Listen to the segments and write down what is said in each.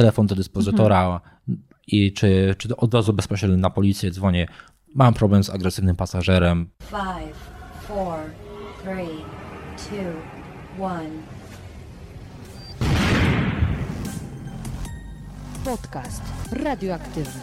telefon do dyspozytora mhm. i czy, czy od razu bezpośrednio na policję dzwonię. Mam problem z agresywnym pasażerem. Five, four, three, two, one. Podcast radioaktywny.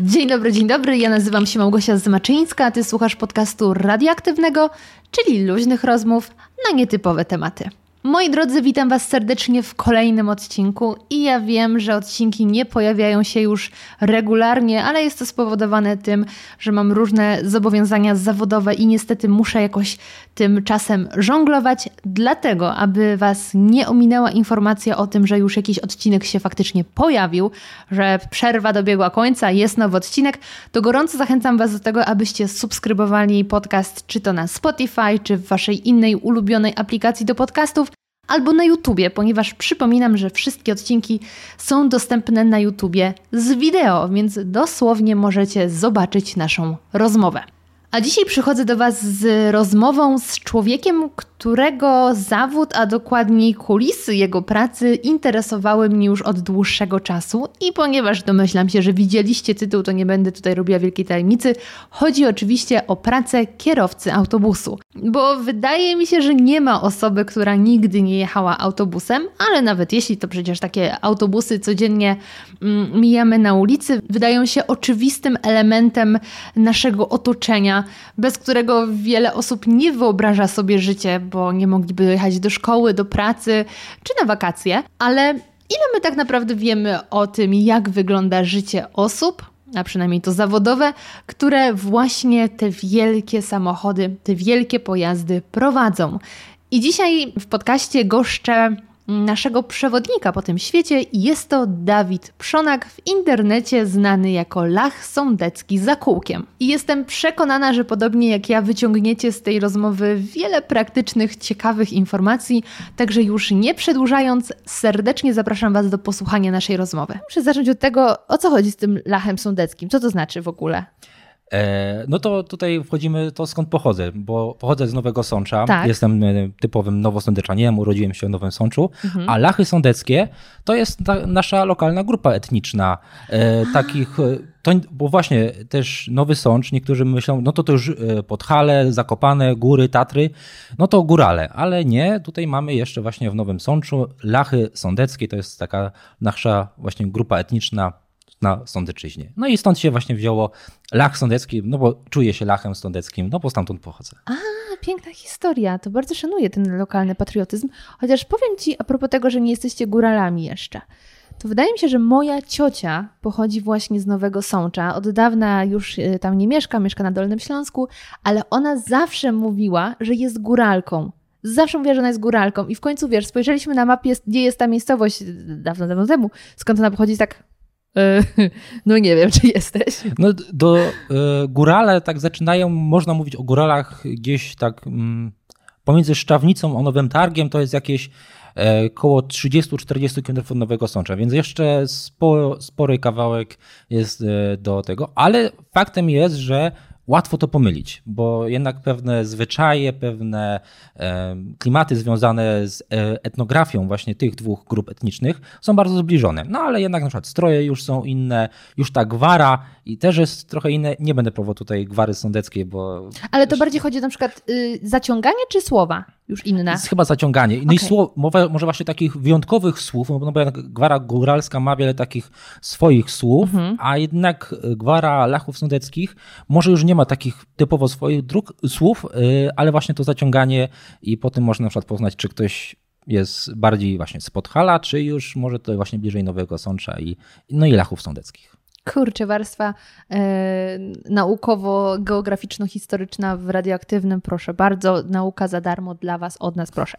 Dzień dobry, dzień dobry. Ja nazywam się Małgosia Zmaczyńska, a ty słuchasz podcastu radioaktywnego, czyli luźnych rozmów na nietypowe tematy. Moi drodzy, witam Was serdecznie w kolejnym odcinku i ja wiem, że odcinki nie pojawiają się już regularnie, ale jest to spowodowane tym, że mam różne zobowiązania zawodowe i niestety muszę jakoś tym czasem żonglować. Dlatego, aby Was nie ominęła informacja o tym, że już jakiś odcinek się faktycznie pojawił, że przerwa dobiegła końca, jest nowy odcinek, to gorąco zachęcam Was do tego, abyście subskrybowali podcast czy to na Spotify, czy w Waszej innej ulubionej aplikacji do podcastów albo na YouTubie, ponieważ przypominam, że wszystkie odcinki są dostępne na YouTubie z wideo, więc dosłownie możecie zobaczyć naszą rozmowę. A dzisiaj przychodzę do Was z rozmową z człowiekiem, którego zawód, a dokładniej kulisy jego pracy interesowały mnie już od dłuższego czasu. I ponieważ domyślam się, że widzieliście tytuł, to nie będę tutaj robiła wielkiej tajemnicy. Chodzi oczywiście o pracę kierowcy autobusu. Bo wydaje mi się, że nie ma osoby, która nigdy nie jechała autobusem, ale nawet jeśli to przecież takie autobusy codziennie mm, mijamy na ulicy, wydają się oczywistym elementem naszego otoczenia, bez którego wiele osób nie wyobraża sobie życie bo nie mogliby jechać do szkoły, do pracy czy na wakacje. Ale ile my tak naprawdę wiemy o tym, jak wygląda życie osób, a przynajmniej to zawodowe, które właśnie te wielkie samochody, te wielkie pojazdy prowadzą. I dzisiaj w podcaście goszczę naszego przewodnika po tym świecie jest to Dawid Przonak, w internecie znany jako Lach Sądecki za kółkiem. I jestem przekonana, że podobnie jak ja wyciągniecie z tej rozmowy wiele praktycznych, ciekawych informacji, także już nie przedłużając, serdecznie zapraszam Was do posłuchania naszej rozmowy. Muszę zacząć od tego, o co chodzi z tym Lachem Sądeckim, co to znaczy w ogóle? E, no to tutaj wchodzimy to skąd pochodzę, bo pochodzę z Nowego Sącza, tak. jestem e, typowym nowosądeczaniem, urodziłem się w Nowym Sączu, mhm. a Lachy Sądeckie to jest nasza lokalna grupa etniczna, e, takich, to, bo właśnie też Nowy Sącz, niektórzy myślą, no to to już Podhale, Zakopane, Góry, Tatry, no to górale, ale nie, tutaj mamy jeszcze właśnie w Nowym Sączu Lachy Sądeckie, to jest taka nasza właśnie grupa etniczna na Sądeczyźnie. No i stąd się właśnie wzięło Lach Sądecki, no bo czuję się Lachem Sądeckim, no bo stamtąd pochodzę. A, piękna historia. To bardzo szanuję ten lokalny patriotyzm. Chociaż powiem Ci a propos tego, że nie jesteście góralami jeszcze. To wydaje mi się, że moja ciocia pochodzi właśnie z Nowego Sącza. Od dawna już e, tam nie mieszka, mieszka na Dolnym Śląsku, ale ona zawsze mówiła, że jest góralką. Zawsze mówiła, że ona jest góralką. I w końcu, wiesz, spojrzeliśmy na mapie, gdzie jest ta miejscowość dawno, dawno temu, skąd ona pochodzi, tak no nie wiem, czy jesteś. No do e, górale tak zaczynają, można mówić o góralach gdzieś tak mm, pomiędzy Szczawnicą a Nowym Targiem to jest jakieś e, około 30-40 km od Nowego Sącza, więc jeszcze spory kawałek jest do tego, ale faktem jest, że łatwo to pomylić, bo jednak pewne zwyczaje, pewne klimaty związane z e, etnografią właśnie tych dwóch grup etnicznych są bardzo zbliżone. No ale jednak na przykład stroje już są inne, już ta gwara i też jest trochę inne. Nie będę próbował tutaj gwary sądeckiej, bo... Ale to bardziej chodzi na przykład y, zaciąganie czy słowa już inne? Jest chyba zaciąganie. No okay. i słow, mowa, może właśnie takich wyjątkowych słów, no bo gwara góralska ma wiele takich swoich słów, mhm. a jednak gwara lachów sądeckich może już nie ma takich typowo swoich dróg, słów, y, ale właśnie to zaciąganie i po tym można na przykład poznać, czy ktoś jest bardziej właśnie z Podhala, czy już może to właśnie bliżej Nowego Sącza i, no i Lachów Sądeckich. Kurczę, warstwa e, naukowo-geograficzno-historyczna w radioaktywnym, proszę bardzo. Nauka za darmo dla Was, od nas, proszę.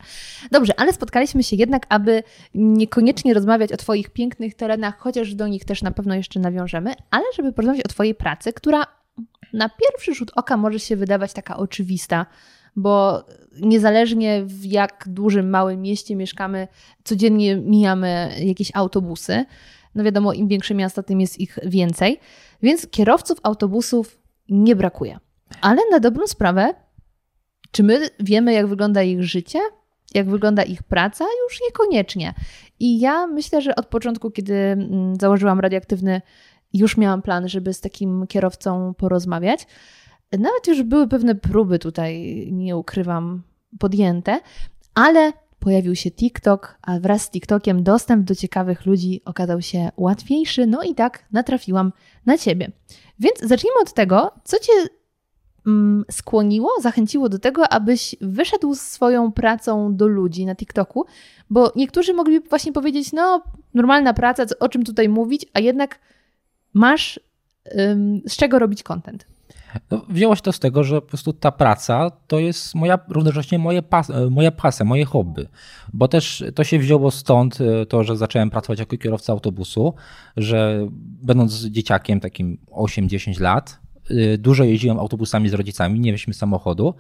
Dobrze, ale spotkaliśmy się jednak, aby niekoniecznie rozmawiać o Twoich pięknych terenach, chociaż do nich też na pewno jeszcze nawiążemy, ale żeby porozmawiać o Twojej pracy, która na pierwszy rzut oka może się wydawać taka oczywista, bo niezależnie w jak dużym, małym mieście mieszkamy, codziennie mijamy jakieś autobusy. No wiadomo, im większe miasta, tym jest ich więcej. Więc kierowców autobusów nie brakuje. Ale na dobrą sprawę, czy my wiemy, jak wygląda ich życie? jak wygląda ich praca, już niekoniecznie. I ja myślę, że od początku, kiedy mm, założyłam radioaktywny, już miałam plan, żeby z takim kierowcą porozmawiać. Nawet już były pewne próby tutaj, nie ukrywam, podjęte, ale pojawił się TikTok, a wraz z TikTokiem dostęp do ciekawych ludzi okazał się łatwiejszy, no i tak natrafiłam na ciebie. Więc zacznijmy od tego, co cię mm, skłoniło, zachęciło do tego, abyś wyszedł swoją pracą do ludzi na TikToku, bo niektórzy mogliby właśnie powiedzieć, no, normalna praca, o czym tutaj mówić, a jednak masz z czego robić content. No, wzięło się to z tego, że po prostu ta praca to jest moja, równocześnie moje pas, e, moja pasja, moje hobby. Bo też to się wzięło stąd, e, to, że zacząłem pracować jako kierowca autobusu, że będąc dzieciakiem takim 8-10 lat, e, dużo jeździłem autobusami z rodzicami, nie mieliśmy samochodu.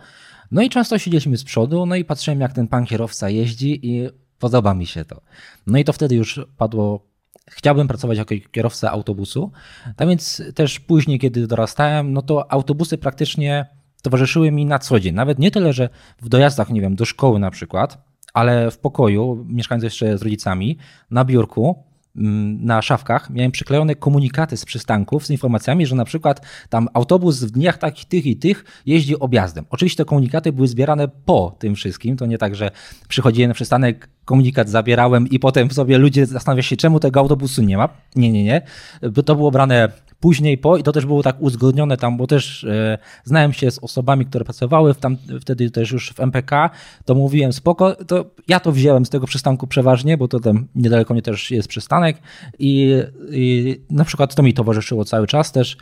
No i często siedzieliśmy z przodu, no i patrzyłem jak ten pan kierowca jeździ i podoba mi się to. No i to wtedy już padło chciałbym pracować jako kierowca autobusu. Tak więc też później, kiedy dorastałem, no to autobusy praktycznie towarzyszyły mi na co dzień. Nawet nie tyle, że w dojazdach, nie wiem, do szkoły na przykład, ale w pokoju, mieszkając jeszcze z rodzicami, na biurku, na szafkach miałem przyklejone komunikaty z przystanków z informacjami, że na przykład tam autobus w dniach takich, tych i tych jeździ objazdem. Oczywiście te komunikaty były zbierane po tym wszystkim. To nie tak, że przychodziłem na przystanek, komunikat zabierałem i potem sobie ludzie zastanawiają się, czemu tego autobusu nie ma. Nie, nie, nie. To było brane później po i to też było tak uzgodnione tam, bo też e, znałem się z osobami, które pracowały w tam, wtedy też już w MPK, to mówiłem spoko, to ja to wziąłem z tego przystanku przeważnie, bo to tam niedaleko mnie też jest przystanek i, i na przykład to mi towarzyszyło cały czas też,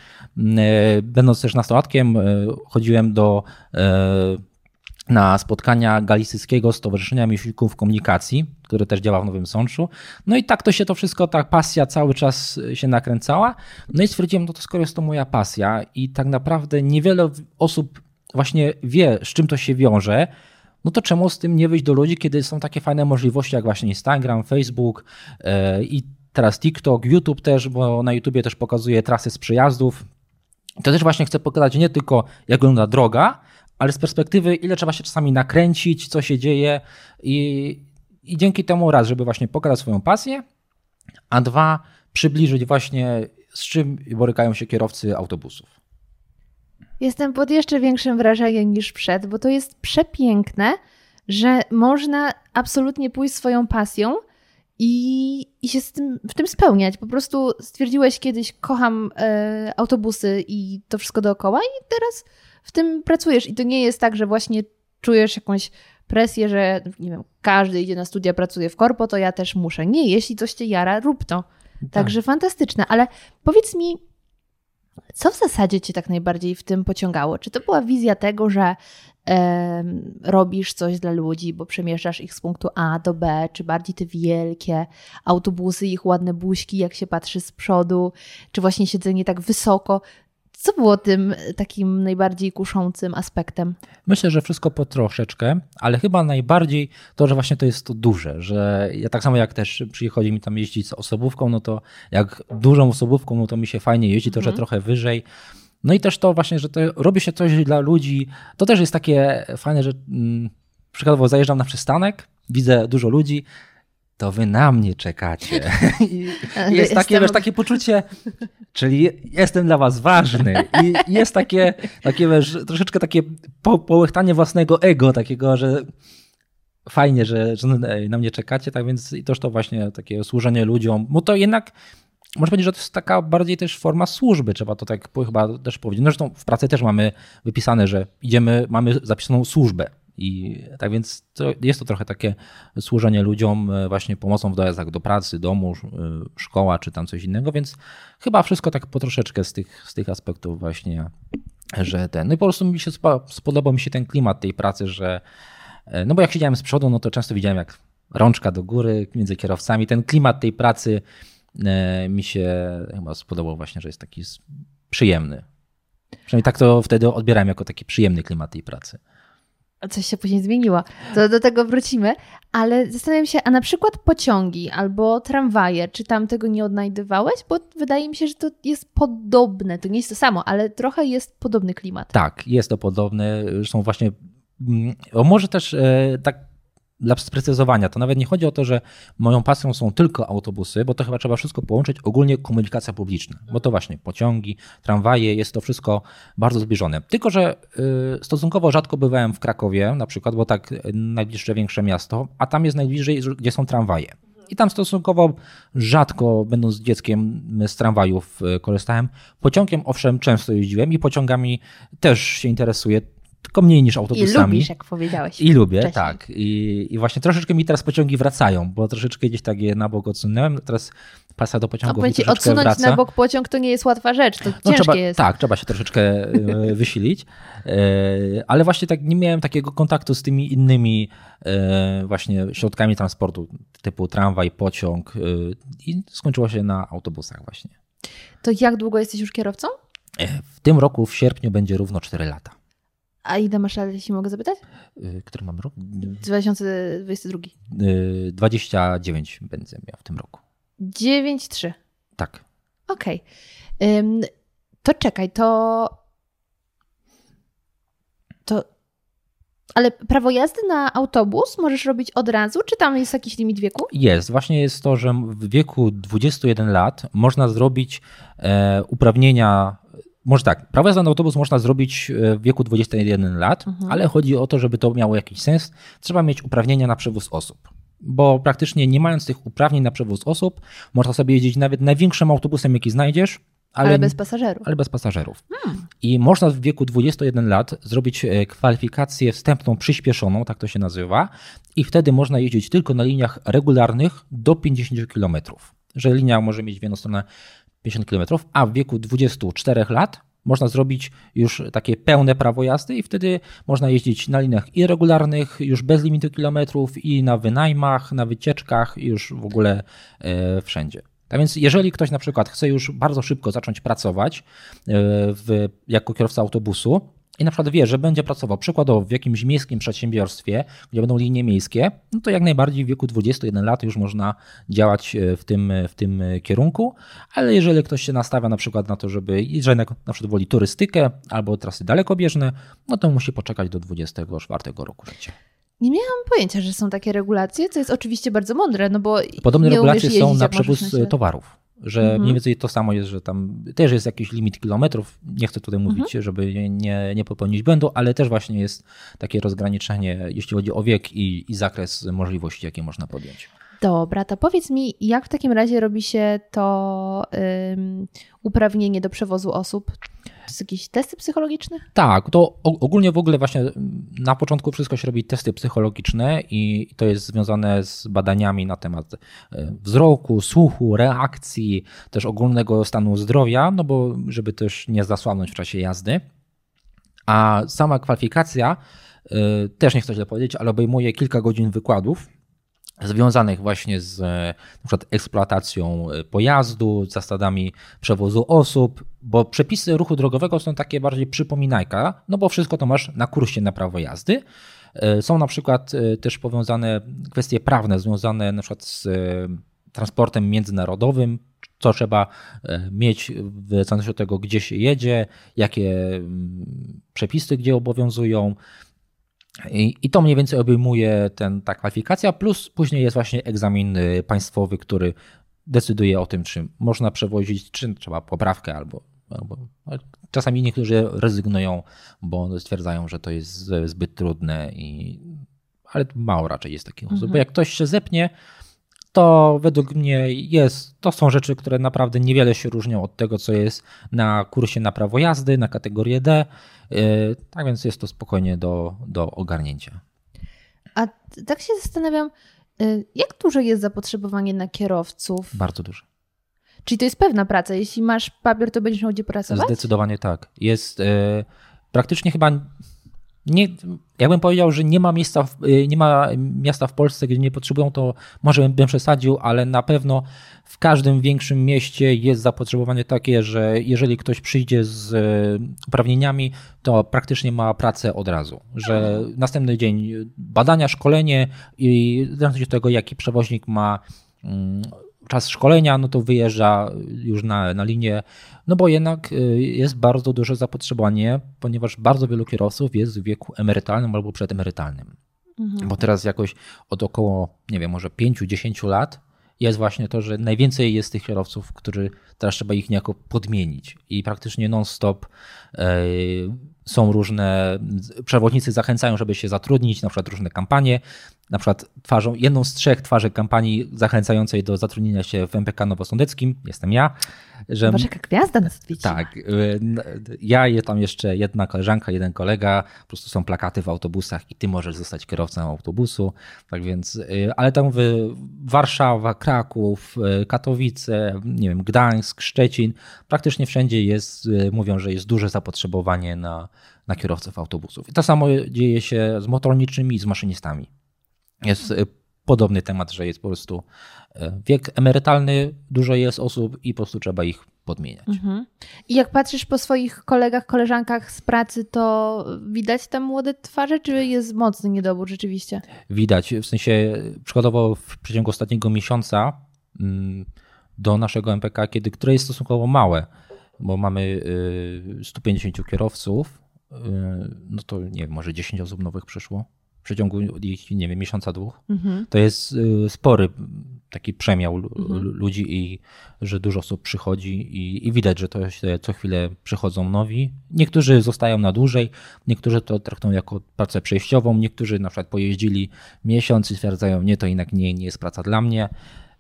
e, będąc też nastolatkiem, e, chodziłem do e, na spotkania Galicyjskiego Stowarzyszenia Myślników Komunikacji, które też działa w Nowym Sączu. No i tak to się to wszystko, ta pasja cały czas się nakręcała. No i stwierdziłem, no to skoro jest to moja pasja i tak naprawdę niewiele osób właśnie wie, z czym to się wiąże, no to czemu z tym nie wyjść do ludzi, kiedy są takie fajne możliwości jak właśnie Instagram, Facebook yy, i teraz TikTok, YouTube też, bo na YouTubie też pokazuje trasy z przyjazdów. To też właśnie chcę pokazać nie tylko jak wygląda droga, ale z perspektywy, ile trzeba się czasami nakręcić, co się dzieje i, i dzięki temu raz, żeby właśnie pokazać swoją pasję, a dwa, przybliżyć właśnie z czym borykają się kierowcy autobusów. Jestem pod jeszcze większym wrażeniem niż przed, bo to jest przepiękne, że można absolutnie pójść swoją pasją i, i się z tym, w tym spełniać. Po prostu stwierdziłeś kiedyś, kocham e, autobusy i to wszystko dookoła, i teraz w tym pracujesz. I to nie jest tak, że właśnie czujesz jakąś presję, że nie wiem, każdy idzie na studia, pracuje w korpo, to ja też muszę. Nie, jeśli coś cię jara, rób to. Tak. Także fantastyczne. Ale powiedz mi, co w zasadzie cię tak najbardziej w tym pociągało? Czy to była wizja tego, że e, robisz coś dla ludzi, bo przemieszczasz ich z punktu A do B, czy bardziej te wielkie autobusy, ich ładne buźki, jak się patrzy z przodu, czy właśnie siedzenie tak wysoko? Co było tym takim najbardziej kuszącym aspektem? Myślę, że wszystko po troszeczkę, ale chyba najbardziej to, że właśnie to jest to duże, że ja tak samo jak też przychodzi mi tam jeździć z osobówką, no to jak dużą osobówką, no to mi się fajnie jeździ, to mhm. że trochę wyżej. No i też to właśnie, że to robi się coś dla ludzi, to też jest takie fajne, że mm, przykładowo zajeżdżam na przystanek, widzę dużo ludzi, to wy na mnie czekacie. I jest takie, wiesz, takie poczucie, czyli jestem dla was ważny. I jest takie, takie wiesz, troszeczkę takie po, połechtanie własnego ego, takiego, że fajnie, że, że na mnie czekacie, tak więc i też to właśnie takie służenie ludziom, bo to jednak można powiedzieć, że to jest taka bardziej też forma służby, trzeba to tak chyba też powiedzieć. No zresztą w pracy też mamy wypisane, że idziemy, mamy zapisaną służbę i tak więc to jest to trochę takie służenie ludziom e, właśnie pomocą w dojazdach do pracy, domu, e, szkoła czy tam coś innego, więc chyba wszystko tak po troszeczkę z tych, z tych aspektów właśnie, że ten. No i po prostu mi się spodobał mi się ten klimat tej pracy, że e, no bo jak siedziałem z przodu, no to często widziałem jak rączka do góry między kierowcami. Ten klimat tej pracy mi się chyba spodobał właśnie, że jest taki przyjemny. Przynajmniej tak to wtedy odbierałem jako taki przyjemny klimat tej pracy coś się później zmieniło, to do tego wrócimy, ale zastanawiam się, a na przykład pociągi albo tramwaje, czy tam tego nie odnajdywałeś? Bo wydaje mi się, że to jest podobne, to nie jest to samo, ale trochę jest podobny klimat. Tak, jest to podobne, są właśnie, mm, może też e, tak dla sprecyzowania, to nawet nie chodzi o to, że moją pasją są tylko autobusy, bo to chyba trzeba wszystko połączyć, ogólnie komunikacja publiczna, bo to właśnie pociągi, tramwaje, jest to wszystko bardzo zbliżone. Tylko, że y, stosunkowo rzadko bywałem w Krakowie na przykład, bo tak y, najbliższe większe miasto, a tam jest najbliżej, gdzie są tramwaje. I tam stosunkowo rzadko, będąc dzieckiem, z tramwajów y, korzystałem. Pociągiem owszem często jeździłem i pociągami też się interesuję tylko mniej niż autobusami. I lubisz, jak powiedziałeś. I lubię, wcześniej. tak. I, I właśnie troszeczkę mi teraz pociągi wracają, bo troszeczkę gdzieś tak je na bok odsunąłem. Teraz pasa do pociągu mi odsunąć wraca. na bok pociąg to nie jest łatwa rzecz, to no, trzeba, jest. Tak, trzeba się troszeczkę e, wysilić. E, ale właśnie tak nie miałem takiego kontaktu z tymi innymi e, właśnie środkami transportu, typu tramwaj, pociąg i skończyło się na autobusach właśnie. To jak długo jesteś już kierowcą? W tym roku w sierpniu będzie równo 4 lata. A ile masz lat, jeśli mogę zapytać? Y, który mam rok? 2022. 29 y, będę miał w tym roku. 9,3. Tak. Okej. Okay. To czekaj, to. To. Ale prawo jazdy na autobus możesz robić od razu, czy tam jest jakiś limit wieku? Jest. Właśnie jest to, że w wieku 21 lat można zrobić e, uprawnienia może tak, prawo jazdy na autobus można zrobić e, w wieku 21 lat, mhm. ale chodzi o to, żeby to miało jakiś sens, trzeba mieć uprawnienia na przewóz osób. Bo praktycznie nie mając tych uprawnień na przewóz osób, można sobie jeździć nawet największym autobusem, jaki znajdziesz, ale, ale, bez pasażerów. Ale bez pasażerów. Hmm. I można w wieku 21 lat zrobić e, kwalifikację wstępną przyspieszoną, tak to się nazywa, i wtedy można jeździć tylko na liniach regularnych do 50 km. Że linia może mieć w jedną stronę 50 km, a w wieku 24 lat można zrobić już takie pełne prawo jazdy i wtedy można jeździć na liniach irregularnych, już bez limitu kilometrów i na wynajmach, na wycieczkach, już w ogóle e, wszędzie. Tak więc jeżeli ktoś na przykład chce już bardzo szybko zacząć pracować e, w, jako kierowca autobusu, i na przykład wie, że będzie pracował przykładowo w jakimś miejskim przedsiębiorstwie, gdzie będą linie miejskie, no to jak najbardziej w wieku 21 lat już można działać e, w tym, w tym kierunku, ale jeżeli ktoś się nastawia na przykład na to, żeby, że na przykład woli turystykę albo trasy dalekobieżne, no to musi poczekać do 24 roku życia. Nie miałam pojęcia, że są takie regulacje, co jest oczywiście bardzo mądre, no bo. Podobne regulacje są na przewóz towarów że mhm. mniej więcej to samo jest, że tam też jest jakiś limit kilometrów. Nie chcę tutaj mówić, mhm. żeby nie, nie popełnić błędu, ale też właśnie jest takie rozgraniczenie, jeśli chodzi o wiek i, i zakres możliwości, jakie można podjąć. Dobra, to powiedz mi, jak w takim razie robi się to um, uprawnienie do przewozu osób? To są jakieś testy psychologiczne? Tak, to ogólnie w ogóle właśnie na początku wszystko się robi testy psychologiczne i to jest związane z badaniami na temat e, wzroku, słuchu, reakcji, też ogólnego stanu zdrowia, no bo żeby też nie zasłabnąć w czasie jazdy. A sama kwalifikacja, e, też nie chcę źle powiedzieć, ale obejmuje kilka godzin wykładów związanych właśnie z e, na przykład eksploatacją e, pojazdu, zasadami przewozu osób, bo przepisy ruchu drogowego są takie bardziej przypominajka, no bo wszystko to masz na kursie na prawo jazdy. E, są na przykład też powiązane kwestie prawne związane na przykład z transportem międzynarodowym, co trzeba mieć w zależności od tego, gdzie się jedzie, jakie mm, przepisy gdzie obowiązują. I, I, to mniej więcej obejmuje ten, ta kwalifikacja, plus później jest właśnie egzamin y, państwowy, który decyduje o tym, czy można przewozić, czy trzeba poprawkę albo. albo czasami niektórzy rezygnują, bo stwierdzają, że to jest zbyt trudne, i, ale mało raczej jest takich osób. Mhm. Bo jak ktoś się zepnie, to według mnie jest, to są rzeczy, które naprawdę niewiele się różnią od tego, co jest na kursie na prawo jazdy, na kategorię D. Y, tak więc jest to spokojnie do, do ogarnięcia. A tak się zastanawiam, y, jak duże jest zapotrzebowanie na kierowców? Bardzo duże. Czyli to jest pewna praca. Jeśli masz papier, to będziesz miał gdzie pracować? Zdecydowanie tak. Jest y, praktycznie chyba nie, jakbym powiedział, że nie ma, miejsca w, y, nie ma miasta w Polsce, gdzie nie potrzebują, to może bym przesadził, ale na pewno w każdym większym mieście jest zapotrzebowanie takie, że jeżeli ktoś przyjdzie z y, uprawnieniami, to praktycznie ma pracę od razu. Że następny dzień badania, szkolenie i zależności od tego, jaki przewoźnik ma mm, czas szkolenia, no to wyjeżdża już na, na linię, no bo jednak y, jest bardzo duże zapotrzebowanie, ponieważ bardzo wielu kierowców jest w wieku emerytalnym albo przedemerytalnym. Mhm. Bo teraz jakoś od około, nie wiem, może 5-10 lat jest właśnie to, że najwięcej jest tych kierowców, którzy teraz trzeba ich niejako podmienić i praktycznie non-stop e, są różne, przewodnicy zachęcają, żeby się zatrudnić, na przykład różne kampanie, na przykład twarzą, jedną z trzech twarzy kampanii zachęcającej do zatrudnienia się w MPK Nowosądeckim, jestem ja. Że, Zobacz, jaka gwiazda nas odwiedzi. Tak. Y, ja, tam jeszcze jedna koleżanka, jeden kolega, po prostu są plakaty w autobusach i ty możesz zostać kierowcą autobusu. Tak więc, y, ale tam w Warszawa, Kraków, Katowice, nie wiem, Gdańsk, Szczecin, praktycznie wszędzie jest, mówią, że jest duże zapotrzebowanie na, na kierowców autobusów. I to samo dzieje się z motorniczymi i z maszynistami jest y, podobny temat, że jest po prostu y, wiek emerytalny, dużo jest osób i po prostu trzeba ich podmieniać. Mhm. I jak patrzysz po swoich kolegach, koleżankach z pracy, to widać tam młode twarze, czy jest mocny niedobór rzeczywiście? Widać, w sensie przykładowo w przeciągu ostatniego miesiąca mm, do naszego MPK, kiedy, które jest stosunkowo małe, bo mamy 150 y, kierowców, no to nie wiem, może 10 osób nowych przyszło w przeciągu nie wiem, miesiąca, dwóch. Mhm. To jest y, spory taki przemiał mhm. ludzi i że dużo osób przychodzi i, i, widać, że to się co chwilę przychodzą nowi. Niektórzy zostają na dłużej, niektórzy to traktują jako pracę przejściową, niektórzy na przykład pojeździli miesiąc i stwierdzają, nie, to jednak nie, nie jest praca dla mnie.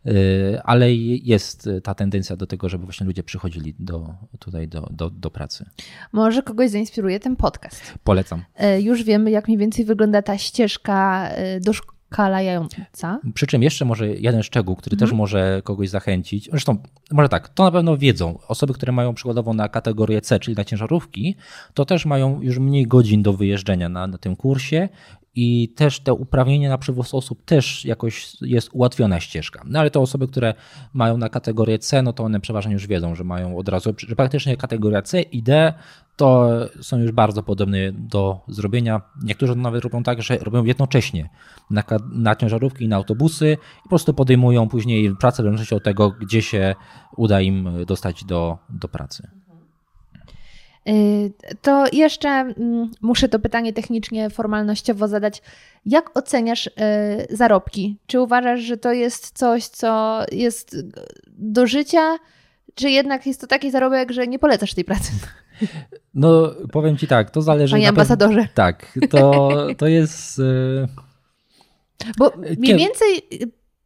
Y, ale jest ta tendencja do tego, żeby właśnie ludzie przychodzili do, tutaj do, do, do pracy. Może kogoś zainspiruje ten podcast. Polecam. Y, już wiemy, jak mniej więcej wygląda ta ścieżka y, do szkalająca. Przy czym jeszcze może jeden szczegół, który mhm. też może kogoś zachęcić. Zresztą, może tak, to na pewno wiedzą. Osoby, które mają przykładowo na kategorię C, czyli na ciężarówki, to też mają już mniej godzin do wyjeżdżenia na, na tym kursie i też te uprawnienie na przywóz osób też jakoś jest ułatwiona ścieżka. No ale te osoby, które mają na kategorię C, no to one przeważnie już wiedzą, że mają od razu, że praktycznie kategoria C i D to są już bardzo podobne do zrobienia. Niektórzy nawet robią tak, że robią jednocześnie na, na ciężarówki i na autobusy i po prostu podejmują później pracę w zależności od tego, gdzie się uda im dostać do, do pracy. Y, to jeszcze mm, muszę to pytanie technicznie, formalnościowo zadać. Jak oceniasz y, zarobki? Czy uważasz, że to jest coś, co jest do życia, czy jednak jest to taki zarobek, że nie polecasz tej pracy? No, powiem ci tak, to zależy. Panie ambasadorze. Tak, to, to jest. Y, Bo mniej więcej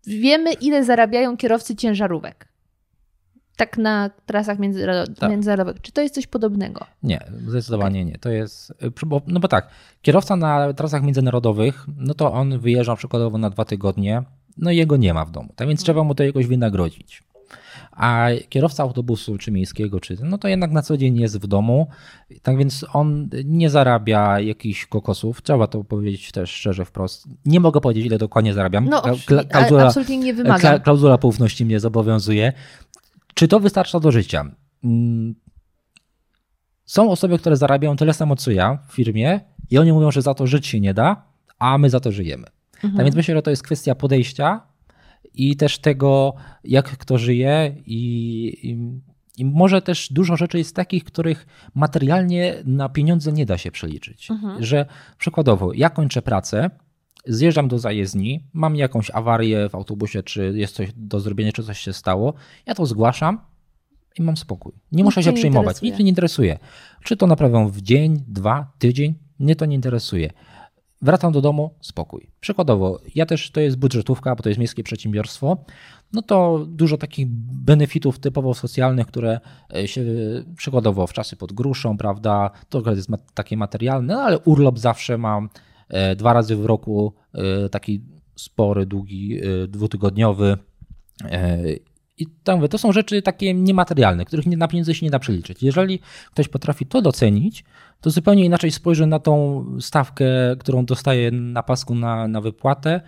wiemy, ile zarabiają kierowcy ciężarówek tak na trasach międzynarodowych. Tak. Czy to jest coś podobnego? Nie, zdecydowanie okay. nie. To jest, no bo tak, kierowca na trasach międzynarodowych, no to on wyjeżdża przykładowo na dwa tygodnie, no i jego nie ma w domu, tak więc trzeba mu to jakoś wynagrodzić. A kierowca autobusu, czy miejskiego, czy no to jednak na co dzień jest w domu, tak więc on nie zarabia jakichś kokosów. Trzeba to powiedzieć też szczerze wprost. Nie mogę powiedzieć, ile dokładnie zarabiam. No, klauzula, absolutnie nie wymagam. Klauzula poufności mnie zobowiązuje. Czy to wystarcza do życia? Mm, są osoby, które zarabiają tyle samo co ja w firmie i oni mówią, że za to żyć się nie da, a my za to żyjemy. Mhm. Tak więc myślę, że to jest kwestia podejścia i też tego, jak kto żyje i, i, i może też dużo rzeczy jest takich, których materialnie na pieniądze nie da się przeliczyć. Mhm. Że przykładowo, ja kończę pracę, zjeżdżam do zajezdni, mam jakąś awarię w autobusie, czy jest coś do zrobienia, czy coś się stało, ja to zgłaszam i mam spokój. Nie muszę się przejmować, nic mnie nie interesuje. Czy to naprawią w dzień, dwa, tydzień, mnie to nie interesuje. Wracam do domu, spokój. Przykładowo, ja też to jest budżetówka, bo to jest miejskie przedsiębiorstwo, no to dużo takich benefitów typowo socjalnych, które e, się przykładowo w czasy pod gruszą, prawda, to jest takie materialne, no ale urlop zawsze mam, dwa razy w roku e, taki spory, długi, e, dwutygodniowy. I tam to są rzeczy takie niematerialne, których na pieniądze się nie da przeliczyć. Jeżeli ktoś potrafi to docenić, to zupełnie inaczej spojrzy na tą stawkę, którą dostaje na pasku na, na wypłatę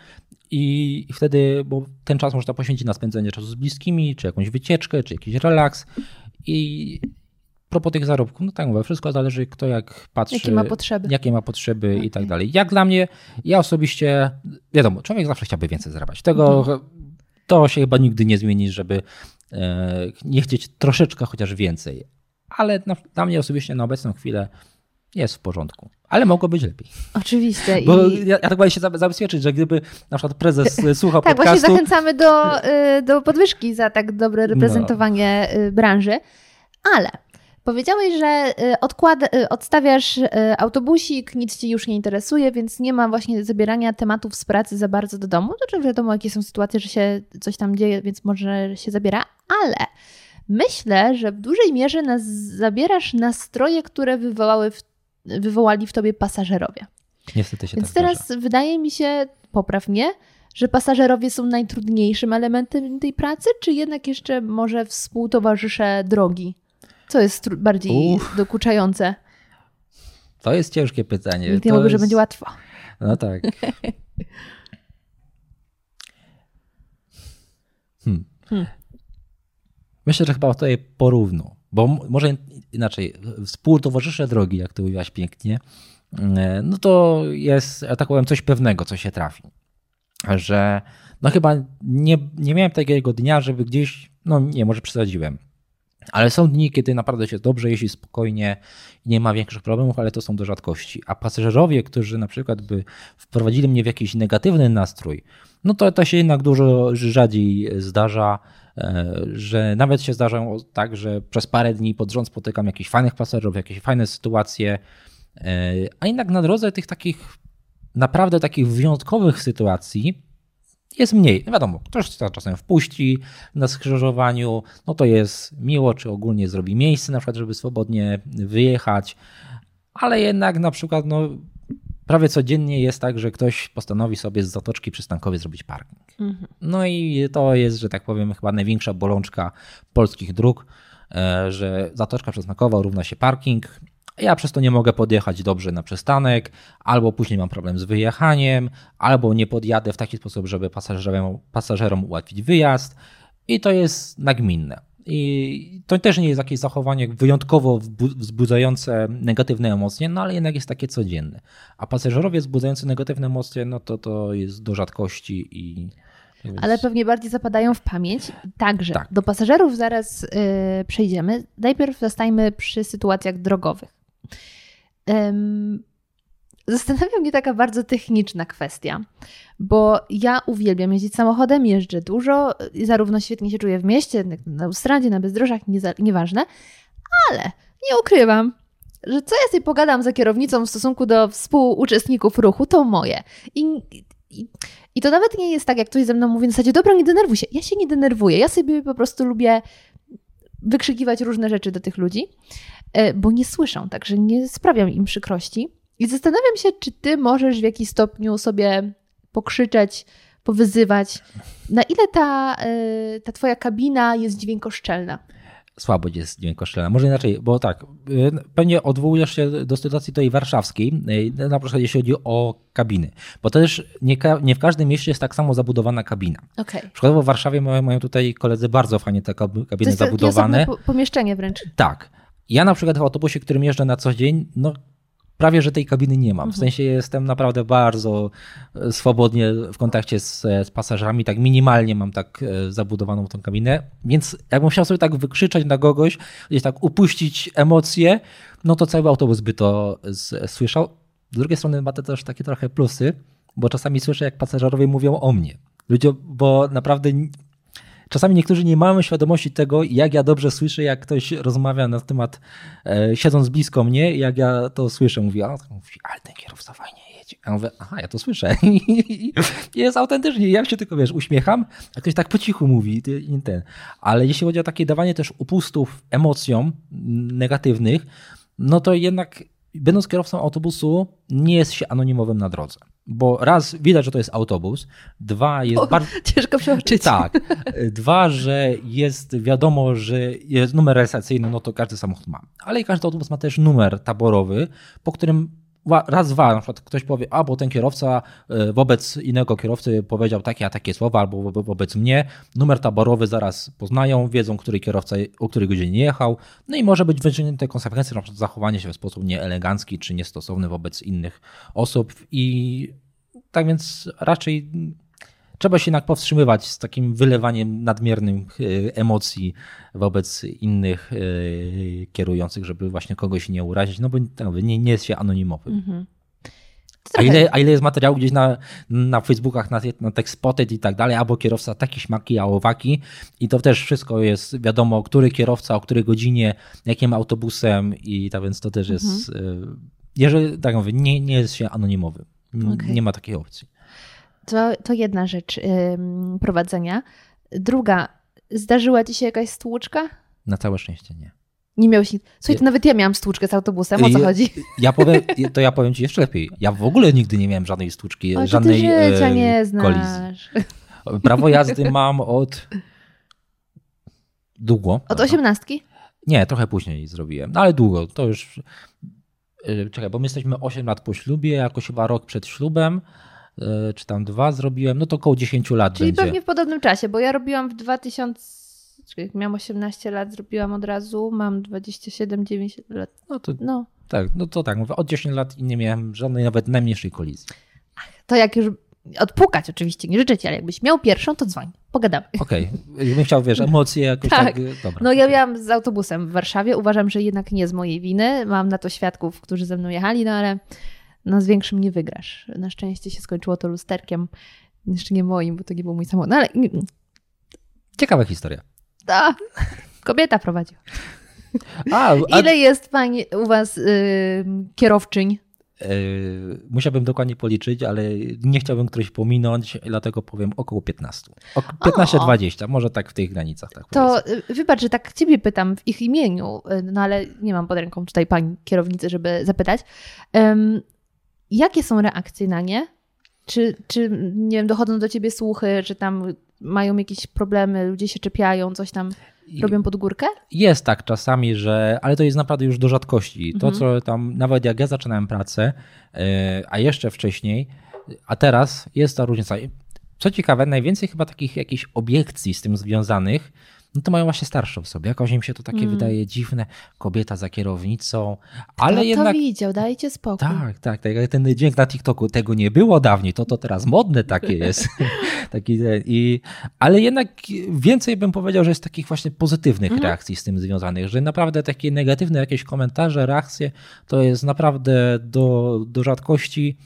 i wtedy, bo ten czas można poświęcić na spędzenie czasu z bliskimi, czy jakąś wycieczkę, czy jakiś relaks i propos tych zarobków, no tak mówię, wszystko zależy kto jak patrzy. Jakie ma potrzeby. Jakie ma potrzeby okay. i tak dalej. Jak dla mnie, ja osobiście, wiadomo, człowiek zawsze chciałby więcej zarabiać. Tego, mhm. to się chyba nigdy nie zmieni, żeby e, nie chcieć troszeczkę chociaż więcej. Ale na, dla mnie osobiście na obecną chwilę jest w porządku. Ale mogło być lepiej. Oczywiście. Bo I... ja, ja tak się zabezpieczyć, że gdyby na przykład prezes słuchał tak, podcastu... Tak, właśnie zachęcamy do, y, do podwyżki za tak dobre reprezentowanie no. branży. Ale Powiedziałeś, że y, odkład, y, odstawiasz y, autobusik, nic ci już nie interesuje, więc nie ma właśnie zabierania tematów z pracy za bardzo do domu. Znaczy wiadomo, jakie są sytuacje, że się coś tam dzieje, więc może się zabiera, ale myślę, że w dużej mierze nas zabierasz nastroje, które wywołały w, wywołali w tobie pasażerowie. Niestety się Więc tak teraz zdarza. wydaje mi się, popraw mnie, że pasażerowie są najtrudniejszym elementem tej pracy, czy jednak jeszcze może współtowarzysze drogi? Co jest bardziej Uf. dokuczające? To jest ciężkie pytanie. Nikt nie mówi, jest... że będzie łatwo. No tak. Hmm. Hmm. Myślę, że chyba tutaj porówno, bo może inaczej, współtowarzysze drogi, jak to mówiłaś pięknie, e, no to jest, tak powiem, coś pewnego, co się trafi. Że no chyba nie, nie miałem takiego dnia, żeby gdzieś, no nie, może przesadziłem, ale są dni, kiedy naprawdę się dobrze jeździ spokojnie i nie ma większych problemów, ale to są do rzadkości. A pasażerowie, którzy na przykład by wprowadzili mnie w jakiś negatywny nastrój, no to to się jednak dużo rzadziej zdarza, e, że nawet się zdarza tak, że przez parę dni pod rząd spotykam jakichś fajnych pasażerów, jakieś fajne sytuacje, e, a jednak na drodze tych takich naprawdę takich wyjątkowych sytuacji jest mniej. No wiadomo, ktoś czasem wpuści na skrzyżowaniu, no to jest miło, czy ogólnie zrobi miejsce, na przykład, żeby swobodnie wyjechać, ale jednak na przykład no, prawie codziennie jest tak, że ktoś postanowi sobie z zatoczki przystankowej zrobić parking. Mhm. No i to jest, że tak powiem, chyba największa bolączka polskich dróg, e, że zatoczka przystankowa równa się parking ja przez to nie mogę podjechać dobrze na przystanek, albo później mam problem z wyjechaniem, albo nie podjadę w taki sposób, żeby pasażerom, pasażerom ułatwić wyjazd. I to jest nagminne. I to też nie jest jakieś zachowanie wyjątkowo wzbudzające negatywne emocje, no ale jednak jest takie codzienne. A pasażerowie wzbudzający negatywne emocje, no to to jest do rzadkości i. Ale pewnie bardziej zapadają w pamięć. Także tak. do pasażerów zaraz yy, przejdziemy. Najpierw zostajmy przy sytuacjach drogowych. Zastanawia mnie taka bardzo techniczna kwestia, bo ja uwielbiam jeździć samochodem, jeżdżę dużo, zarówno świetnie się czuję w mieście, na autostradzie, na bezdrożach, nie, nieważne, ale nie ukrywam, że co ja sobie pogadam za kierownicą w stosunku do współuczestników ruchu, to moje. I, i, I to nawet nie jest tak, jak ktoś ze mną mówi na zasadzie, dobra, nie denerwuj się. Ja się nie denerwuję, ja sobie po prostu lubię wykrzykiwać różne rzeczy do tych ludzi. E, bo nie słyszą, także nie sprawiam im przykrości. I zastanawiam się, czy ty możesz w jakiś stopniu sobie pokrzyczeć, powyzywać, na ile ta, e, ta twoja kabina jest dźwiękoszczelna słabo jest dźwiękoszczelna. Może inaczej, bo tak, y, pewnie odwołujesz się do sytuacji tej warszawskiej, na przykład jeśli chodzi o kabiny, bo też nie, nie w każdym mieście jest tak samo zabudowana kabina. Okay. Przykładowo w Warszawie mają, mają tutaj koledzy bardzo fajnie te kabiny to jest zabudowane. Po, pomieszczenie wręcz. Tak. Ja na przykład w autobusie, którym jeżdżę na co dzień, no prawie, że tej kabiny nie mam. W mhm. sensie jestem naprawdę bardzo e, swobodnie w kontakcie z, z pasażerami, tak minimalnie mam tak e, zabudowaną tą kabinę, więc jakbym chciał sobie tak wykrzyczeć na kogoś, gdzieś tak upuścić emocje, no to cały autobus by to z, słyszał. Z drugiej strony ma to też takie trochę plusy, bo czasami słyszę, jak pasażerowie mówią o mnie. Ludzie, bo naprawdę czasami niektórzy nie mają świadomości tego, jak ja dobrze słyszę, jak ktoś rozmawia na temat, e, siedząc blisko mnie, jak ja to słyszę. Mówi, a, mówi, ale ten kierowca fajnie jedzie. Ja mówię, aha, ja to słyszę. jest autentycznie. Ja się tylko, wiesz, uśmiecham, a ktoś tak po cichu mówi. Ten. Ale jeśli chodzi o takie dawanie też upustów emocjom negatywnych, no to jednak będąc kierowcą autobusu, nie jest się anonimowym na drodze. Bo raz widać, że to jest autobus, dwa jest o, bardzo. Ciężko przeoczyć. Tak. Dwa, że jest wiadomo, że jest numer rejestracyjny, no to każdy samochód ma. Ale i każdy autobus ma też numer taborowy, po którym raz, dwa, na przykład ktoś powie, a bo ten kierowca e, wobec innego kierowcy powiedział takie a takie słowa, albo wobec mnie, numer taborowy zaraz poznają, wiedzą, który kierowca o której godzinie nie jechał, no i może być wyciągnięte konsekwencje, na przykład zachowanie się w sposób nieelegancki czy niestosowny wobec innych osób. I tak więc raczej trzeba się jednak powstrzymywać z takim wylewaniem nadmiernych emocji wobec innych kierujących, żeby właśnie kogoś nie urazić, no bo nie, nie jest się anonimowym. Mhm. A ile, a ile jest materiału gdzieś na, na Facebookach, na, na Textspotted i tak dalej, albo kierowca taki śmaki, a owaki i to też wszystko jest wiadomo, który kierowca, o której godzinie, jakim autobusem i tak więc to też jest, mhm. jeżeli tak mówię, nie, nie jest się anonimowy. Okay. Nie ma takiej opcji. To, to jedna rzecz prowadzenia. Druga, zdarzyła ci się jakaś stłuczka? Na całe szczęście nie. Nie miałeś nic. Słuchaj, to nawet ja miałam stłuczkę z autobusem, o co chodzi? Ja powiem, to ja powiem ci jeszcze lepiej. Ja w ogóle nigdy nie miałem żadnej stłuczki, o, żadnej ty życia e, nie znasz. kolizji. Prawo jazdy mam od długo. Od osiemnastki? Nie, trochę później zrobiłem, no ale długo. To już. E, czekaj, bo my jesteśmy 8 lat po ślubie, jakoś chyba rok przed ślubem czy tam dwa zrobiłem, no to około 10 lat Czyli będzie. pewnie w podobnym czasie, bo ja robiłam w 2000 jak miałam 18 lat, zrobiłam od razu, mam 27, 9 lat. No to, no. Tak, no to tak, mówię, od 10 lat i nie miałem żadnej nawet najmniejszej kolizji. To jak już odpukać oczywiście, nie życzę ci, ale jakbyś miał pierwszą, to dzwoń, pogadamy. Okej, okay. bym chciał, wiesz, emocje jakoś tak. tak dobra. No ja miałam z autobusem w Warszawie, uważam, że jednak nie z mojej winy, mam na to świadków, którzy ze mną jechali, no ale no z większym nie wygrasz. Na szczęście się skończyło to lusterkiem, jeszcze nie moim, bo to nie był mój samochód, no ale... Ciekawa historia. Ta kobieta prowadzi. A, a... Ile jest pani u was yy, kierowczyń? Yy, musiałbym dokładnie policzyć, ale nie chciałbym któryś pominąć, dlatego powiem około 15. 15-20, może tak w tych granicach. Tak to powiedzmy. wybacz, że tak ciebie pytam w ich imieniu, y, no ale nie mam pod ręką tutaj pani kierownicy, żeby zapytać. Um, jakie są reakcje na nie? Czy, czy nie wiem, dochodzą do ciebie słuchy, że tam mają jakieś problemy, ludzie się czepiają, coś tam robią pod górkę? Jest tak czasami, że, ale to jest naprawdę już do rzadkości. To, mhm. co tam, nawet jak ja zaczynałem pracę, e, a jeszcze wcześniej, a teraz jest ta różnica. Co ciekawe, najwięcej chyba takich jakichś obiekcji z tym związanych no to mają właśnie starsze osoby. Jakoś im się to takie mm. wydaje dziwne, kobieta za kierownicą, ale Kto jednak... to widział, dajcie spokój. Tak, tak, tak, ten dźwięk na TikToku, tego nie było dawniej, to to teraz modne takie jest. Taki, i, ale jednak więcej bym powiedział, że jest takich właśnie pozytywnych mm. reakcji z tym związanych, że naprawdę takie negatywne jakieś komentarze, reakcje to jest naprawdę do, do rzadkości.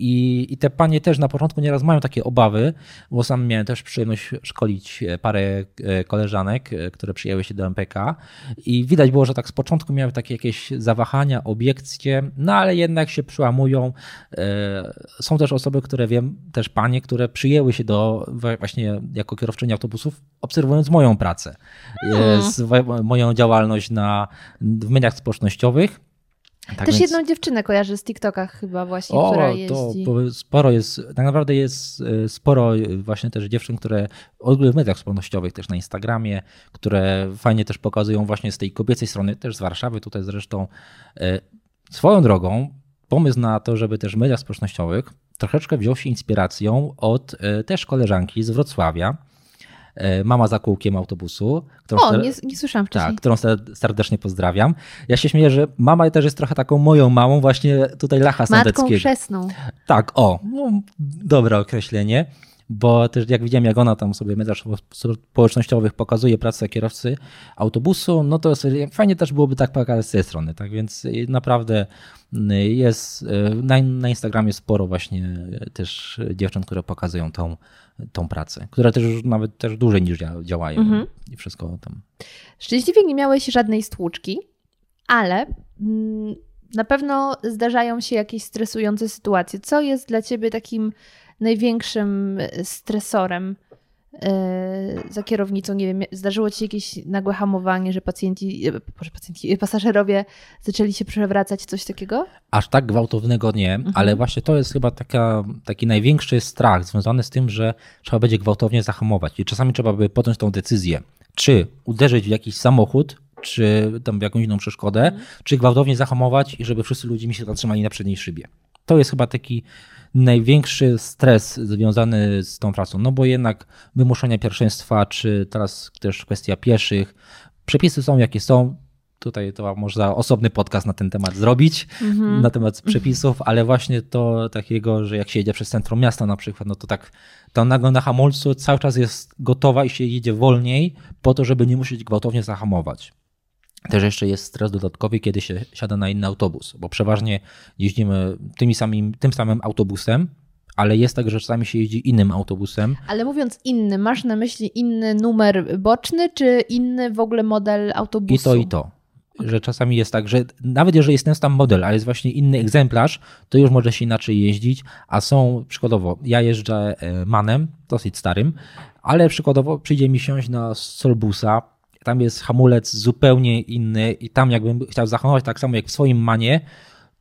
I, I te panie też na początku nieraz mają takie obawy, bo sam miałem też przyjemność szkolić e, parę e, koleżanek, e, które przyjęły się do MPK i widać było, że tak z początku miały takie jakieś zawahania, obiekcje, no ale jednak się przełamują. Są też osoby, które wiem, też panie, które przyjęły się do właśnie jako kierowczyni autobusów, obserwując moją pracę, hmm. moją działalność na, w mediach społecznościowych tak Też więc... jedną dziewczynę kojarzę z TikTokach chyba właśnie, o, która jeździ. To sporo jest, tak naprawdę jest e, sporo właśnie też dziewczyn, które w mediach społecznościowych, też na Instagramie, które fajnie też pokazują właśnie z tej kobiecej strony, też z Warszawy tutaj zresztą. E, swoją drogą, pomysł na to, żeby też w mediach społecznościowych troszeczkę wziął się inspiracją od też koleżanki z Wrocławia, mama za kółkiem autobusu. Którą o, nie, nie słyszałam wcześniej. Tak, którą serdecznie pozdrawiam. Ja się śmieję, że mama też jest trochę taką moją mamą, właśnie tutaj Lacha Sądeckiego. Matką chrzestną. Tak, o, no, dobre określenie bo też jak widziałem, jak ona tam sobie w mediach społecznościowych pokazuje pracę kierowcy autobusu, no to fajnie też byłoby tak pokazać z tej strony, tak więc naprawdę jest, na, na Instagramie sporo właśnie też dziewcząt, które pokazują tą, tą pracę, które też nawet też dłużej niż działają mhm. i wszystko tam. Szczęśliwie nie miałeś żadnej stłuczki, ale mm, na pewno zdarzają się jakieś stresujące sytuacje. Co jest dla ciebie takim największym stresorem e, za kierownicą? Nie wiem, zdarzyło ci się jakieś nagłe hamowanie, że pacjenci, że pacjenci, pasażerowie zaczęli się przewracać, coś takiego? Aż tak gwałtownego nie, mhm. ale właśnie to jest chyba taka, taki największy strach związany z tym, że trzeba będzie gwałtownie zahamować i czasami trzeba by podjąć tą decyzję, czy uderzyć w jakiś samochód, czy tam w jakąś inną przeszkodę, mhm. czy gwałtownie zahamować i żeby wszyscy ludzie mi się zatrzymali na przedniej szybie. To jest chyba taki największy stres związany z tą pracą, no bo jednak wymuszenia pierwszeństwa, czy teraz też kwestia pieszych, przepisy są jakie są, tutaj to można osobny podcast na ten temat zrobić, mhm. na temat przepisów, ale właśnie to takiego, że jak się jedzie przez centrum miasta na przykład, no to tak ta nagle na hamulcu cały czas jest gotowa i się jedzie wolniej po to, żeby nie musieć gwałtownie zahamować. Też jeszcze jest stres dodatkowy, kiedy się siada na inny autobus, bo przeważnie jeździmy tymi samym, tym samym autobusem, ale jest tak, że czasami się jeździ innym autobusem. Ale mówiąc inny, masz na myśli inny numer boczny, czy inny w ogóle model autobusu? I to, i to. Że czasami jest tak, że nawet jeżeli jest ten sam model, ale jest właśnie inny egzemplarz, to już może się inaczej jeździć, a są przykładowo, ja jeżdżę e, manem, dosyć starym, ale przykładowo przyjdzie mi siąść na Solbusa, tam jest hamulec zupełnie inny i tam jakbym chciał zahamować tak samo jak w swoim manie,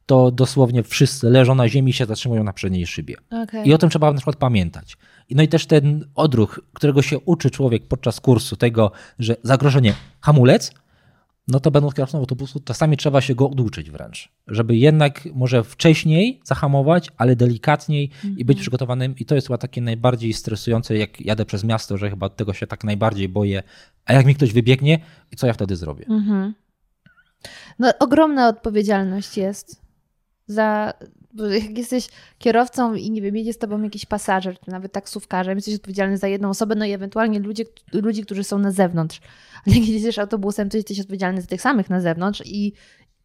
to dosłownie wszyscy leżą na ziemi i się zatrzymują na przedniej szybie. Okay. I o tym trzeba na przykład pamiętać. No i też ten odruch, którego się uczy człowiek podczas kursu, tego, że zagrożenie hamulec, no to będąc kierowcą autobusu, czasami trzeba się go oduczyć wręcz, żeby jednak może wcześniej zahamować, ale delikatniej mm -hmm. i być mhm. przygotowanym. I to jest chyba takie najbardziej stresujące, jak jadę przez miasto, że chyba tego się tak najbardziej boję. A jak mi ktoś wybiegnie, co ja wtedy zrobię? Mm -hmm. No, ogromna odpowiedzialność jest za. Bo jak jesteś kierowcą i nie wiem, jedzie z tobą jakiś pasażer, czy nawet taksówkarzem, jesteś odpowiedzialny za jedną osobę, no i ewentualnie ludzie, ludzi, którzy są na zewnątrz. Ale jak jedziesz autobusem, to jesteś odpowiedzialny za tych samych na zewnątrz i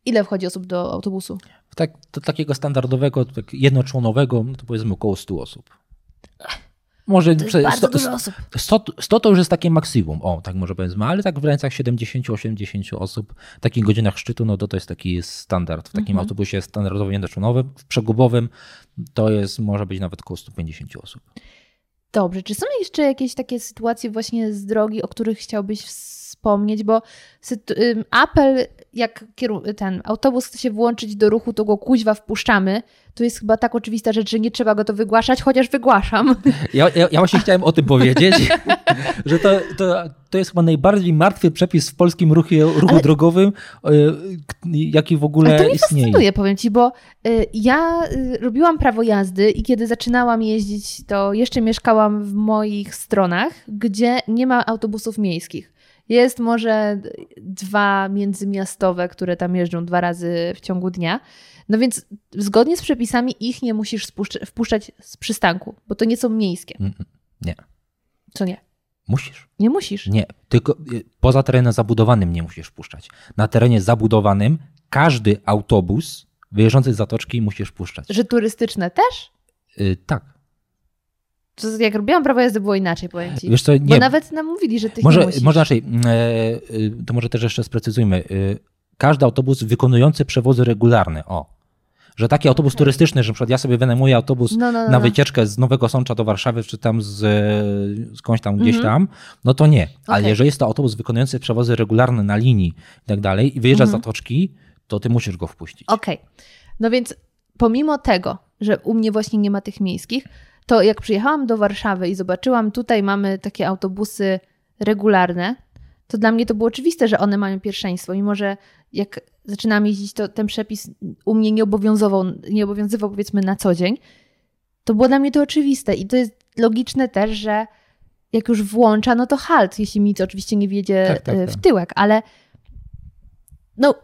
ile wchodzi osób do autobusu? Tak, do takiego standardowego, tak jednoczłonowego, no to powiedzmy około 100 osób. Może to 100, 100, 100, to już jest takie maksimum, o tak może powiedzmy, ale tak w granicach 70-80 osób w takich godzinach szczytu, no to to jest taki standard. W takim mhm. autobusie standardowym jednoczłonowym, w przegubowym to jest, może być nawet około 150 osób. Dobrze, czy są jeszcze jakieś takie sytuacje właśnie z drogi, o których chciałbyś wspomnieć, bo apel, jak ten autobus chce się włączyć do ruchu, to go kuźwa wpuszczamy. To jest chyba tak oczywista rzecz, że nie trzeba go to wygłaszać, chociaż wygłaszam. Ja, ja, ja właśnie chciałem o tym powiedzieć, że to, to, to jest chyba najbardziej martwy przepis w polskim ruchu, ruchu Ale... drogowym, e, jaki w ogóle Ale to mnie istnieje. fascynuje, powiem Ci, bo e, ja e, robiłam prawo jazdy i kiedy zaczynałam jeździć, to jeszcze mieszkałam w moich stronach, gdzie nie ma autobusów miejskich. Jest może dwa międzymiastowe, które tam jeżdżą dwa razy w ciągu dnia. No więc zgodnie z przepisami ich nie musisz wpuszczać z przystanku, bo to nie są miejskie. Nie. Co nie? Musisz. Nie musisz. Nie, tylko y, poza terenem zabudowanym nie musisz wpuszczać. Na terenie zabudowanym każdy autobus wyjeżdżający z zatoczki musisz puszczać. Że turystyczne też? Yy, tak. To jak robiłam prawo jazdy, było inaczej, powiem ci. Wiesz co, nie. Bo nawet nam mówili, że ty może, nie musisz. Może inaczej, mm, e, e, to może też jeszcze sprecyzujmy. E, każdy autobus wykonujący przewozy regularne, o, że taki autobus okay. turystyczny, że na przykład ja sobie wynajmuję autobus no, no, no, na no. wycieczkę z Nowego Sącza do Warszawy, czy tam z, skądś tam gdzieś mm -hmm. tam, no to nie. Ale okay. jeżeli jest to autobus wykonujący przewozy regularne na linii i tak dalej i wyjeżdża mm -hmm. z zatoczki, to ty musisz go wpuścić. Okej. Okay. No więc pomimo tego, że u mnie właśnie nie ma tych miejskich, to jak przyjechałam do Warszawy i zobaczyłam, tutaj mamy takie autobusy regularne, to dla mnie to było oczywiste, że one mają pierwszeństwo, mimo że jak zaczynałam jeździć, to ten przepis u mnie nie obowiązywał, nie obowiązywał powiedzmy na co dzień. To było dla mnie to oczywiste i to jest logiczne też, że jak już włącza, no to halt, jeśli mi to oczywiście nie wiedzie tak, tak, e, w tak. tyłek, ale no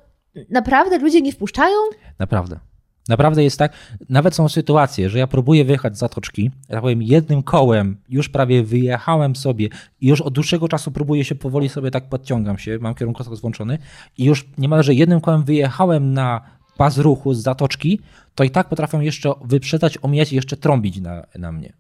naprawdę ludzie nie wpuszczają? Naprawdę. Naprawdę jest tak, nawet są sytuacje, że ja próbuję wyjechać z zatoczki, ja powiem jednym kołem, już prawie wyjechałem sobie i już od dłuższego czasu próbuję się powoli sobie tak podciągam się, mam kierunkowskaz włączony i już niemalże jednym kołem wyjechałem na pas ruchu z zatoczki, to i tak potrafią jeszcze wyprzedzać, omijać i jeszcze trąbić na, na mnie.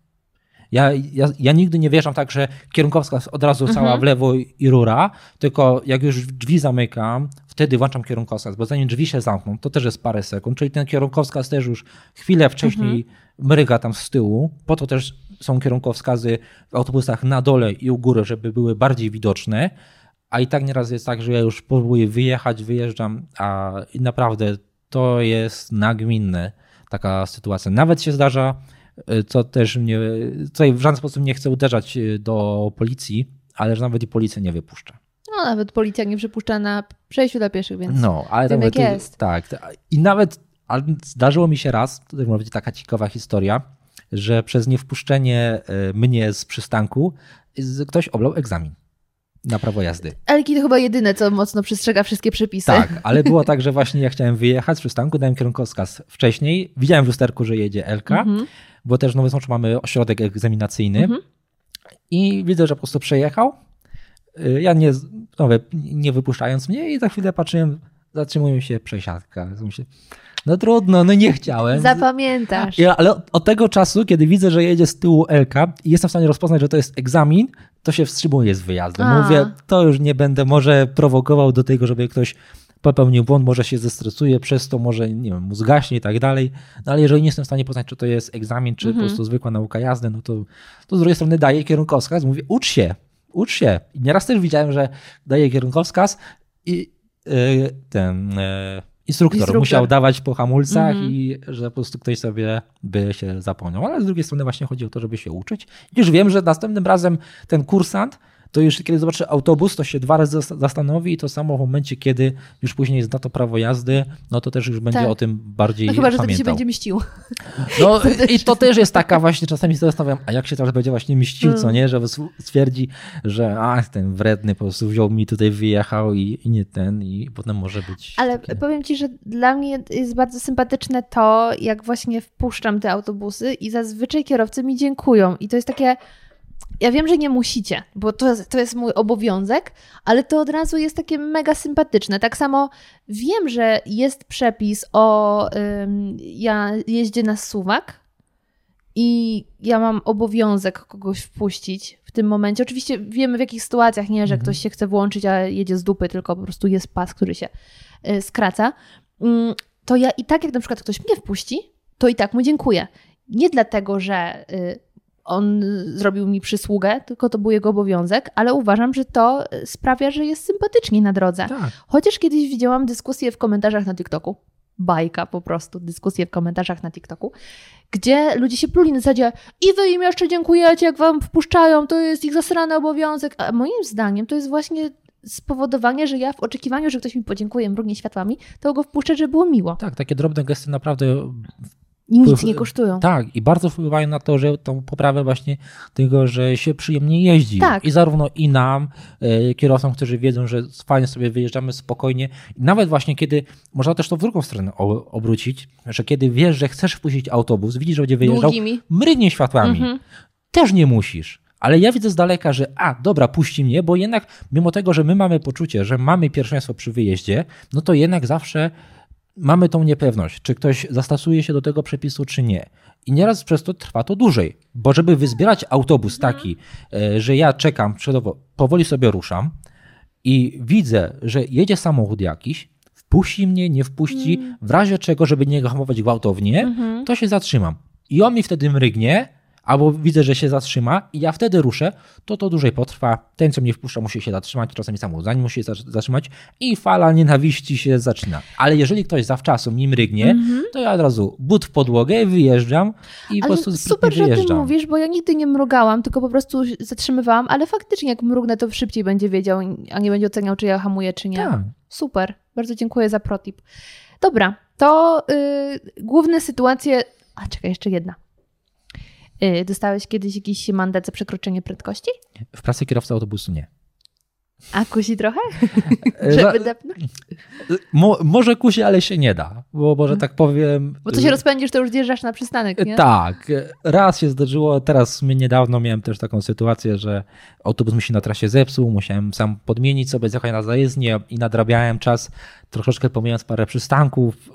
Ja, ja, ja nigdy nie wierzę tak, że kierunkowskaz od razu mhm. cała w lewo i rura, tylko jak już drzwi zamykam, wtedy włączam kierunkowskaz, bo zanim drzwi się zamkną, to też jest parę sekund, czyli ten kierunkowskaz też już chwilę wcześniej mhm. mryga tam z tyłu, po to też są kierunkowskazy w autobusach na dole i u góry, żeby były bardziej widoczne, a i tak nieraz jest tak, że ja już próbuję wyjechać, wyjeżdżam, a naprawdę to jest nagminne taka sytuacja. Nawet się zdarza, co też mnie, tutaj w żaden sposób nie chcę uderzać y, do policji, ale że nawet i policja nie wypuszcza. No, nawet policja nie przypuszcza na przejściu dla pieszych, więc no, ale wiem, jak jest. Tak. I nawet ale zdarzyło mi się raz, to też może być taka ciekawa historia, że przez niewpuszczenie e, mnie z przystanku ktoś oblał egzamin. na prawo jazdy. Elki to chyba jedyne, co mocno przestrzega wszystkie przepisy. Tak, ale było tak, że właśnie ja chciałem wyjechać z przystanku, dałem kierunkowskaz wcześniej, widziałem w lusterku, że jedzie Elka, mhm. Bo też w Nowym Sączu mamy ośrodek egzaminacyjny mhm. i widzę, że po prostu przejechał. Y, ja nie, nie wypuszczając mnie i za chwilę patrzyłem, zatrzymuje się przesiadka. No trudno, no nie chciałem. Zapamiętasz. Ja, ale od tego czasu, kiedy widzę, że jedzie z tyłu Elka i jestem w stanie rozpoznać, że to jest egzamin, to się wstrzymuję z wyjazdem. A. Mówię, to już nie będę może prowokował do tego, żeby ktoś popełnił błąd, może się zestresuje, przez to może, nie wiem, mu zgaśnie i tak dalej. No ale jeżeli nie jestem w stanie poznać, czy to jest egzamin, czy mhm. po prostu zwykła nauka jazdy, no to, to z drugiej strony daję kierunkowskaz, mówię, ucz się, ucz się. I nieraz też widziałem, że daję kierunkowskaz i yy, ten... Yy, Instruktor, Instruktor, musiał dawać po hamulcach mm -hmm. i że po prostu ktoś sobie by się zapomniał. Ale z drugiej strony właśnie chodzi o to, żeby się uczyć. Już wiem, że następnym razem ten kursant to już kiedy zobaczy autobus, to się dwa razy zastanowi i to samo w momencie, kiedy już później zna to prawo jazdy, no to też już będzie tak. o tym bardziej no chyba, że wtedy się będzie mścił. No i to też jest taka właśnie, czasami się zastanawiam, a jak się teraz będzie właśnie mścił, co mm. nie, że stwierdzi, że a, ten wredny po prostu wziął mi tutaj, wyjechał i, i nie ten i potem może być... Ale takie... powiem ci, że dla mnie jest bardzo sympatyczne to, jak właśnie wpuszczam te autobusy i zazwyczaj kierowcy mi dziękują i to jest takie ja wiem, że nie musicie, bo to, to jest mój obowiązek, ale to od razu jest takie mega sympatyczne. Tak samo wiem, że jest przepis o ym, ja jeździe na suwak i ja mam obowiązek kogoś wpuścić w tym momencie. Oczywiście wiemy w jakich sytuacjach, nie, że mhm. ktoś się chce włączyć, a jedzie z dupy, tylko po prostu jest pas, który się y, skraca. Ym, to ja i tak, jak na przykład ktoś mnie wpuści, to i tak mu dziękuję. Nie dlatego, że y, on zrobił mi przysługę, tylko to był jego obowiązek, ale uważam, że to sprawia, że jest sympatycznie na drodze. Tak. Chociaż kiedyś widziałam dyskusję w komentarzach na TikToku, bajka po prostu, dyskusję w komentarzach na TikToku, gdzie ludzie się pluli na zasadzie i wy im jeszcze dziękujecie, jak wam wpuszczają, to jest ich zasrany obowiązek. A moim zdaniem to jest właśnie spowodowanie, że ja w oczekiwaniu, że ktoś mi podziękuje, mrugnie światłami, to go wpuszczę, żeby było miło. Tak, takie drobne gesty naprawdę nic nie kosztują. Tak, i bardzo wpływają na to, że tą poprawę właśnie tego, że się przyjemnie jeździ. Tak. I zarówno i nam, y, kierowcom, którzy wiedzą, że fajnie sobie wyjeżdżamy spokojnie. Nawet właśnie kiedy, można też to w drugą stronę obrócić, że kiedy wiesz, że chcesz wpuścić autobus, widzisz, że będzie wyjeżdżał, Długimi. mrygnie światłami. Mhm. Też nie musisz. Ale ja widzę z daleka, że a, dobra, puści mnie, bo jednak mimo tego, że my mamy poczucie, że mamy pierwszeństwo przy wyjeździe, no to jednak zawsze mamy tą niepewność, czy ktoś zastosuje się do tego przepisu, czy nie. I nieraz przez to trwa to dłużej, bo żeby wyzbierać autobus mhm. taki, e, że ja czekam, powoli sobie ruszam i widzę, że jedzie samochód jakiś, wpuści mnie, nie wpuści, mm. w razie czego, żeby nie hamować gwałtownie, mhm. to się zatrzymam. I on mi wtedy mrygnie, albo widzę, że się zatrzyma i ja wtedy ruszę, to to dłużej potrwa. Ten, co mnie wpuszcza, musi się zatrzymać, czasami samochód zanim musi się zatrzymać i fala nienawiści się zaczyna. Ale jeżeli ktoś zawczasu mi mrygnie, mm -hmm. to ja od razu but w podłogę, wyjeżdżam i ale po prostu super, że o tym mówisz, bo ja nigdy nie mrugałam, tylko po prostu zatrzymywałam, ale faktycznie jak mrugnę, to szybciej będzie wiedział, a nie będzie oceniał, czy ja hamuję, czy nie. Tak. Super, bardzo dziękuję za protip. Dobra, to yy, główne sytuacje... A, czekaj, jeszcze jedna. Y, dostałeś kiedyś jakiś mandat za przekroczenie prędkości? W pracy kierowca autobusu nie. A kusi trochę? Żeby depnąć? Mo, może kusi, ale się nie da, bo może tak powiem... Bo to się rozpędzisz, to już zjeżdżasz na przystanek, nie? Tak. Raz się zdarzyło, teraz niedawno miałem też taką sytuację, że autobus mi się na trasie zepsuł, musiałem sam podmienić sobie, zjechać na zajezdnię i nadrabiałem czas, troszeczkę pomijając parę przystanków,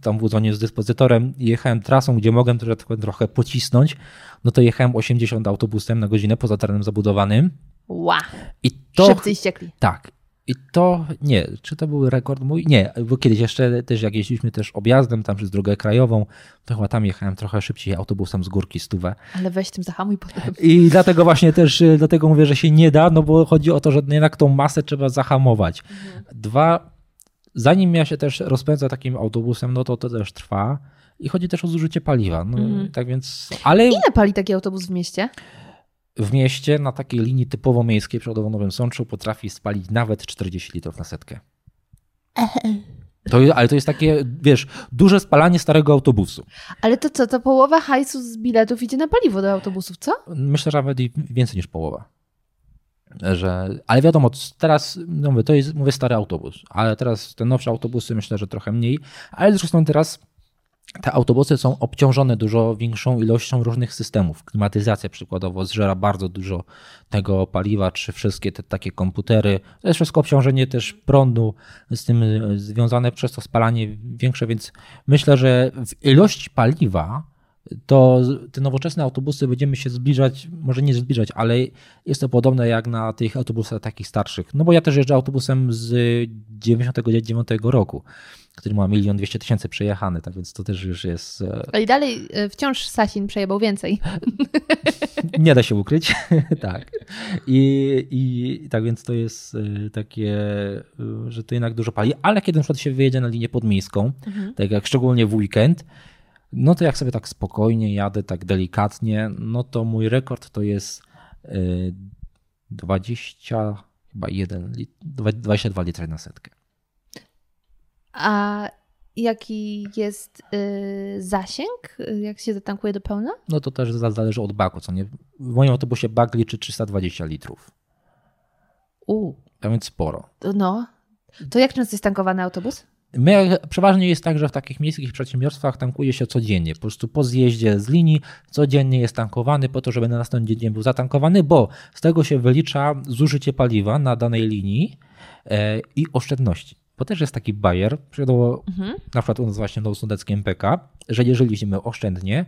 tam w z dyspozytorem jechałem trasą, gdzie mogłem trochę, trochę pocisnąć, no to jechałem 80 autobusem na godzinę poza terenem zabudowanym. Wow. I to, Szybcy i ściekli. Tak. I to nie, czy to był rekord mój? Nie, bo kiedyś jeszcze też jak jeździliśmy też objazdem tam przez drogę krajową, to chyba tam jechałem trochę szybciej autobusem z górki stówę. Ale weź tym zahamuj potem. I dlatego właśnie też, dlatego mówię, że się nie da, no bo chodzi o to, że jednak tą masę trzeba zahamować. Mhm. Dwa, zanim ja się też rozpędzę takim autobusem, no to to też trwa. I chodzi też o zużycie paliwa. No, mhm. Tak więc, ale... Ile pali taki autobus w mieście? W mieście na takiej linii typowo miejskiej przykładowo Nowym Sączu potrafi spalić nawet 40 litrów na setkę. To, ale to jest takie, wiesz, duże spalanie starego autobusu. Ale to co, to połowa hajsu z biletów idzie na paliwo do autobusów, co? Myślę, że nawet więcej niż połowa. że, ale wiadomo, teraz no mówię, to jest mówię stary autobus, ale teraz te nowsze autobusy myślę, że trochę mniej, ale zresztą teraz te autobusy są obciążone dużo większą ilością różnych systemów. Klimatyzacja przykładowo zżera bardzo dużo tego paliwa, czy wszystkie te takie komputery. To jest wszystko obciążenie też prądu z tym związane przez to spalanie większe, więc myślę, że w ilości paliwa to te nowoczesne autobusy będziemy się zbliżać, może nie zbliżać, ale jest to podobne jak na tych autobusach takich starszych. No bo ja też jeżdżę autobusem z 99 roku, który ma milion dwieście tysięcy przejechany, tak więc to też już jest... E, I dalej e, wciąż Sasin przejebał więcej. Nie da się ukryć, tak. I, I tak więc to jest e, takie, że to jednak dużo pali, ale kiedy na przykład się wyjedzie na linię podmiejską, mhm. tak jak szczególnie w weekend, no to jak sobie tak spokojnie jadę, tak delikatnie, no to mój rekord to jest 20, y, chyba 1, 22 litry na setkę. A jaki jest yy, zasięg, jak się zatankuje do pełna? No to też zależy od baku, co nie? W moim autobusie bak liczy 320 litrów. U. A więc sporo. No. To jak często jest tankowany autobus? My, przeważnie jest tak, że w takich miejskich przedsiębiorstwach tankuje się codziennie. Po prostu po zjeździe z linii codziennie jest tankowany po to, żeby na następny dzień był zatankowany, bo z tego się wylicza zużycie paliwa na danej linii e, i oszczędności. Bo też jest taki bajer, przykładowo mhm. na przykład u nas właśnie na Sudeckim MPK, że jeżeli jeździmy oszczędnie,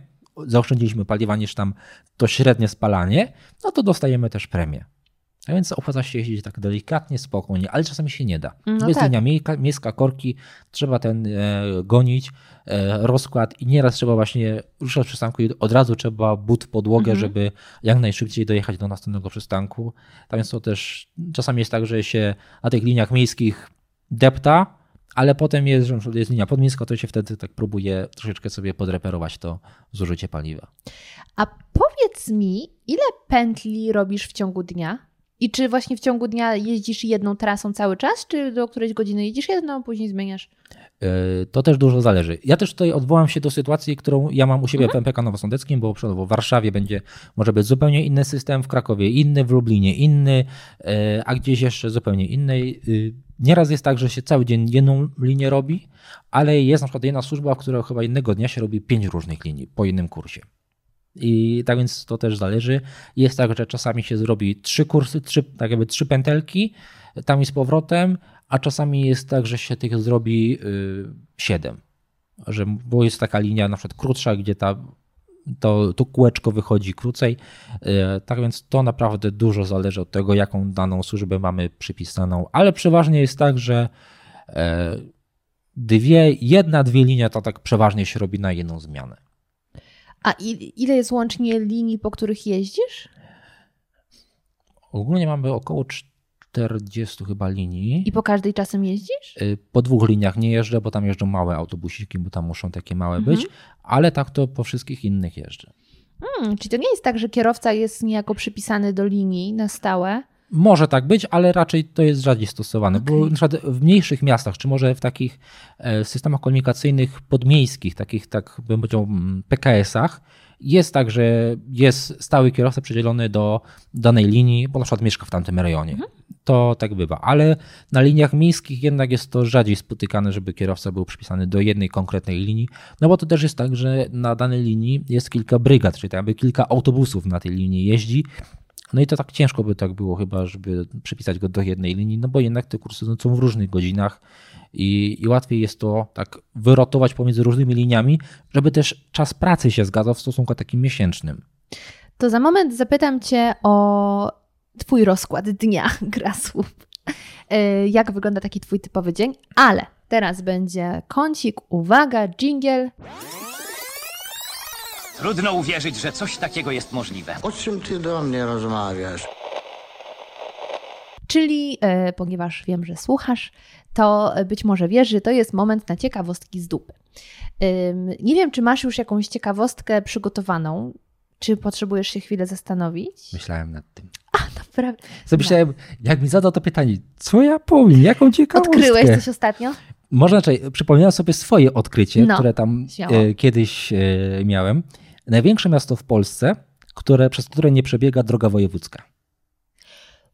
zaoszczędziliśmy paliwa niż tam to średnie spalanie, no to dostajemy też premię. A więc opłaca się jeździć tak delikatnie, spokojnie, ale czasami się nie da. No jest tak. linia miejska, miejska, korki, trzeba ten e, gonić, e, rozkład i nieraz trzeba właśnie ruszać przystanku i od razu trzeba but w podłogę, mhm. żeby jak najszybciej dojechać do następnego przystanku. Tam jest to też, czasami jest tak, że się na tych liniach miejskich depta, ale potem jest, że jest linia podmiejska, to się wtedy tak próbuje troszeczkę sobie podreperować to zużycie paliwa. A powiedz mi, ile pętli robisz w ciągu dnia? I czy właśnie w ciągu dnia jeździsz jedną trasą cały czas, czy do którejś godziny jeździsz jedną, później zmieniasz? E, to też dużo zależy. Ja też tutaj odwołam się do sytuacji, którą ja mam u siebie mhm. w MPK Nowosądeckim, bo w Warszawie będzie może być zupełnie inny system, w Krakowie inny, w Lublinie inny, e, a gdzieś jeszcze zupełnie inny. Nieraz jest tak, że się cały dzień jedną linię robi, ale jest na przykład jedna służba, w której chyba innego dnia się robi pięć różnych linii po jednym kursie. I tak więc to też zależy. Jest tak, że czasami się zrobi trzy kursy, trzy, tak jakby trzy pętelki tam i z powrotem, a czasami jest tak, że się tych zrobi y, siedem. Że, bo jest taka linia na przykład krótsza, gdzie ta, to, to kółeczko wychodzi krócej. Y, tak więc to naprawdę dużo zależy od tego, jaką daną służbę mamy przypisaną, ale przeważnie jest tak, że e, dwie, jedna, dwie linie to tak przeważnie się robi na jedną zmianę. A ile jest łącznie linii, po których jeździsz? Ogólnie mamy około 40 chyba linii. I po każdej czasem jeździsz? Y, po dwóch liniach nie jeżdżę, bo tam jeżdżą małe autobusiki, bo tam muszą takie małe mhm. być, ale tak to po wszystkich innych jeżdżę. Hmm, czyli to nie jest tak, że kierowca jest niejako przypisany do linii na stałe? Może tak być, ale raczej to jest rzadziej stosowane, okay. bo na przykład w mniejszych miastach, czy może w takich e, systemach komunikacyjnych podmiejskich, takich tak bym powiedział mm, PKS-ach, jest tak, że jest stały kierowca przydzielony do danej linii, bo na przykład mieszka w tamtym rejonie. Mhm. To tak bywa, ale na liniach miejskich jednak jest to rzadziej spotykane, żeby kierowca był przypisany do jednej konkretnej linii, no bo to też jest tak, że na danej linii jest kilka brygad, czyli tak jakby kilka autobusów na tej linii jeździ no i to tak ciężko by tak było chyba, żeby przypisać go do jednej linii, no bo jednak te kursy no, są w różnych godzinach i, i łatwiej jest to tak wyrotować pomiędzy różnymi liniami, żeby też czas pracy się zgadzał w stosunku takim miesięcznym. To za moment zapytam Cię o Twój rozkład dnia, Grasów. E, jak wygląda taki Twój typowy dzień? Ale teraz będzie kącik, uwaga, jingle. Trudno uwierzyć, że coś takiego jest możliwe. O czym ty do mnie rozmawiasz? Czyli, e, ponieważ wiem, że słuchasz, to być może wiesz, że to jest moment na ciekawostki z dupy. nie wiem, czy masz już jakąś ciekawostkę przygotowaną, czy potrzebujesz się chwilę zastanowić? Myślałem nad tym. A, naprawdę. Zamyślałem, jak mi zadał to pytanie, co ja powiem, jaką ciekawostkę? Odkryłeś coś ostatnio? Może raczej, przypomniałem sobie swoje odkrycie, no, które tam e, kiedyś e, miałem. Największe miasto w Polsce, które, przez które nie przebiega droga wojewódzka.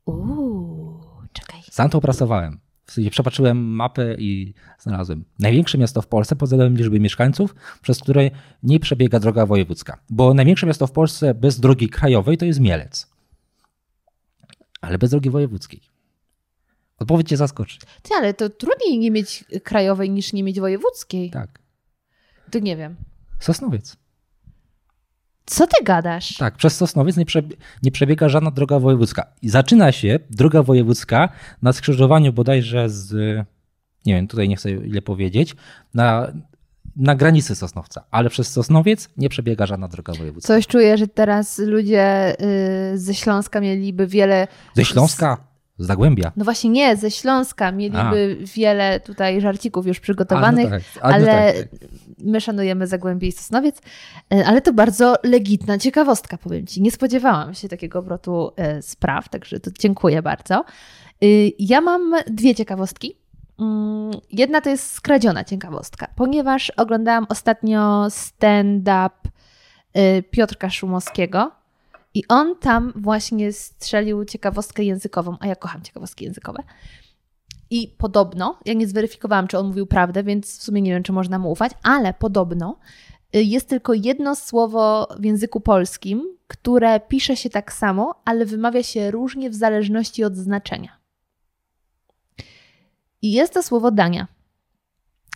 Uuu, czekaj. Sam to opracowałem. W sensie przepatrzyłem mapę i znalazłem największe miasto w Polsce pod względem liczby mieszkańców, przez które nie przebiega droga wojewódzka. Bo największe miasto w Polsce bez drogi krajowej to jest Mielec. Ale bez drogi wojewódzkiej. Odpowiedź cię zaskoczy. Ty, ale to trudniej nie mieć krajowej niż nie mieć wojewódzkiej. Tak. To nie wiem. Sosnowiec. Co ty gadasz? Tak, przez Sosnowiec nie, nie, przebiega żadna droga wojewódzka. I zaczyna się droga wojewódzka na skrzyżowaniu bodajże z, nie wiem, tutaj nie chcę ile powiedzieć, na, na granicy Sosnowca, ale przez Sosnowiec nie przebiega żadna droga wojewódzka. Coś czuję, że teraz ludzie y, ze Śląska mieliby wiele... Ze Śląska? Z Zagłębia. No właśnie nie, ze Śląska mieliby A. wiele tutaj żarcików już przygotowanych, no tak. No ale tak. my szanujemy Zagłębie i Sosnowiec, e, ale to bardzo legitna ciekawostka, powiem Ci. Nie spodziewałam się takiego obrotu e, spraw, także to dziękuję bardzo. Y, ja mam dwie ciekawostki. Mm, jedna to jest skradziona ciekawostka, ponieważ oglądałam ostatnio stand-up Piotrka Szumowskiego, i on tam właśnie strzelił ciekawostkę językową, a ja kocham ciekawostki językowe. I podobno, ja nie zweryfikowałam, czy on mówił prawdę, więc w sumie nie wiem, czy można mu ufać, ale podobno y, jest tylko jedno słowo w języku polskim, które pisze się tak samo, ale wymawia się różnie w zależności od znaczenia. I jest to słowo dania.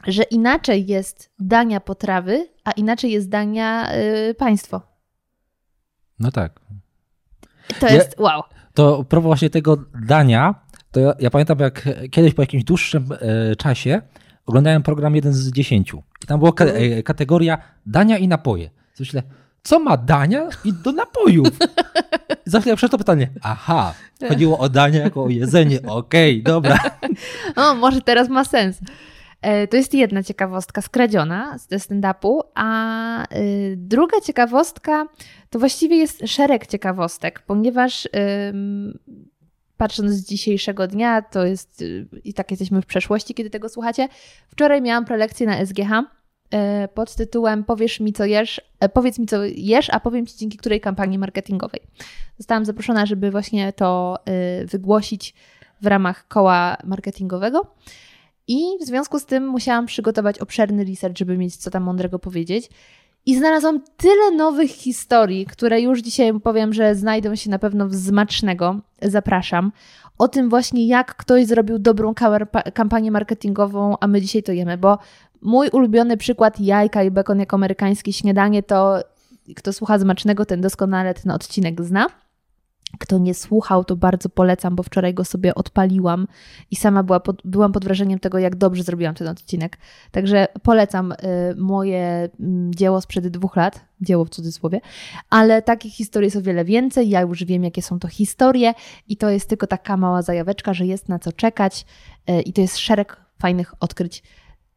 Że inaczej jest dania potrawy, a inaczej jest dania yy, państwo. No tak. To jest ja, wow. To propos właśnie tego dania, to ja, ja, pamiętam jak kiedyś po jakimś dłuższym e, czasie oglądałem program jeden z dziesięciu. I tam była ka e, kategoria dania i napoje. Myślę, co ma dania i do napojów? Zawsze ja to pytanie. Aha, chodziło o dania jako o jedzenie. Okej, okay, dobra. O, może teraz ma sens. E, to jest jedna ciekawostka skradziona ze stand-upu, a y, druga ciekawostka to właściwie jest szereg ciekawostek, ponieważ patrząc z dzisiejszego dnia, to jest y, i tak jesteśmy w przeszłości, kiedy tego słuchacie. Wczoraj miałam prelekcję na SGH y, pod tytułem Powiesz mi co jesz, e, powiedz mi co jesz, a powiem ci dzięki której kampanii marketingowej. Zostałam zaproszona, żeby właśnie to wygłosić w ramach koła marketingowego. I w związku z tym musiałam przygotować obszerny research, żeby mieć co tam mądrego powiedzieć. I znalazłam tyle nowych historii, które już dzisiaj powiem, że znajdą się na pewno w Zmacznego. Zapraszam. O tym właśnie, jak ktoś zrobił dobrą kampanię marketingową, a my dzisiaj to jemy, bo mój ulubiony przykład jajka i bekon jako amerykańskie śniadanie to kto słucha Zmacznego, ten doskonale ten odcinek zna. Kto nie słuchał, to bardzo polecam, bo wczoraj go sobie odpaliłam i sama była pod, byłam pod wrażeniem tego, jak dobrze zrobiłam ten odcinek. Także polecam y, moje y, dzieło sprzed dwóch lat, dzieło w cudzysłowie, ale takich historii jest o wiele więcej. Ja już wiem, jakie są to historie, i to jest tylko taka mała zajaweczka, że jest na co czekać, y, i to jest szereg fajnych odkryć.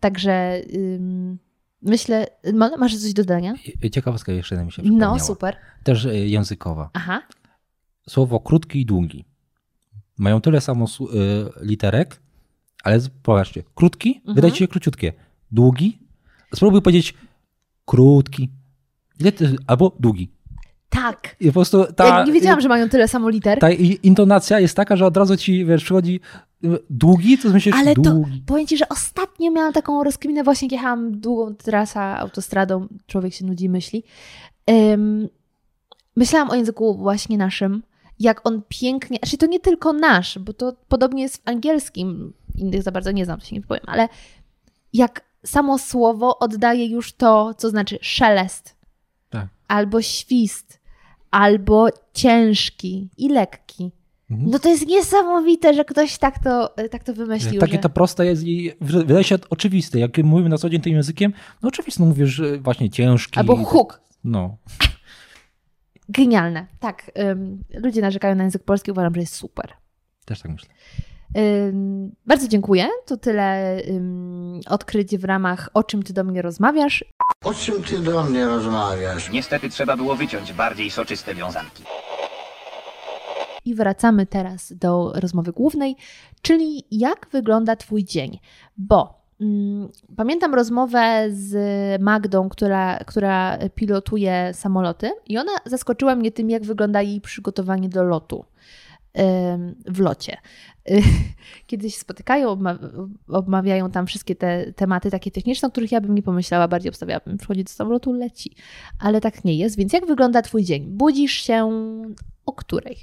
Także. Myślę, masz coś do dodania? Ciekawostka jeszcze mi się przypomniała. No, super. Też y, językowa. Aha słowo krótki i długi. Mają tyle samo y, literek, ale popatrzcie, krótki mhm. wydaje się króciutkie. Długi, spróbuj powiedzieć krótki albo długi. Tak. I po prostu ta, ja nie wiedziałam, że mają tyle samo liter. Ta intonacja jest taka, że od razu ci wiesz, przychodzi y, długi, to myślisz Ale długi. to powiem ci, że ostatnio miałam taką rozkminę, właśnie jechałam długą trasę autostradą, człowiek się nudzi, myśli. Um, myślałam o języku właśnie naszym, jak on pięknie, znaczy to nie tylko nasz, bo to podobnie jest w angielskim, innych za bardzo nie znam, to się nie powiem, ale jak samo słowo oddaje już to, co znaczy szelest, tak. albo świst, albo ciężki i lekki. Mhm. No to jest niesamowite, że ktoś tak to, tak to wymyślił. Takie że... to proste jest i wydaje się oczywiste. Jak mówimy na co dzień tym językiem, no oczywiście no mówisz właśnie ciężki. Albo huk. No. Genialne. Tak. ludzie narzekają na język polski, uważam, że jest super. Też tak myślę. bardzo dziękuję. To tyle odkryć w ramach O czym ty do mnie rozmawiasz. O czym ty do mnie rozmawiasz? Niestety trzeba było wyciąć bardziej soczyste wiązanki. I wracamy teraz do rozmowy głównej, czyli jak wygląda Twój dzień. Bo pamiętam rozmowę z Magdą, która, która pilotuje samoloty, i ona zaskoczyła mnie tym, jak wygląda jej przygotowanie do lotu. w locie. Kiedyś spotykają, omawiają tam wszystkie te tematy takie techniczne, o których ja bym nie pomyślała, bardziej obstawiałabym, przychodzi do samolotu, leci. Ale tak nie jest, więc jak wygląda Twój dzień? Budzisz się o której?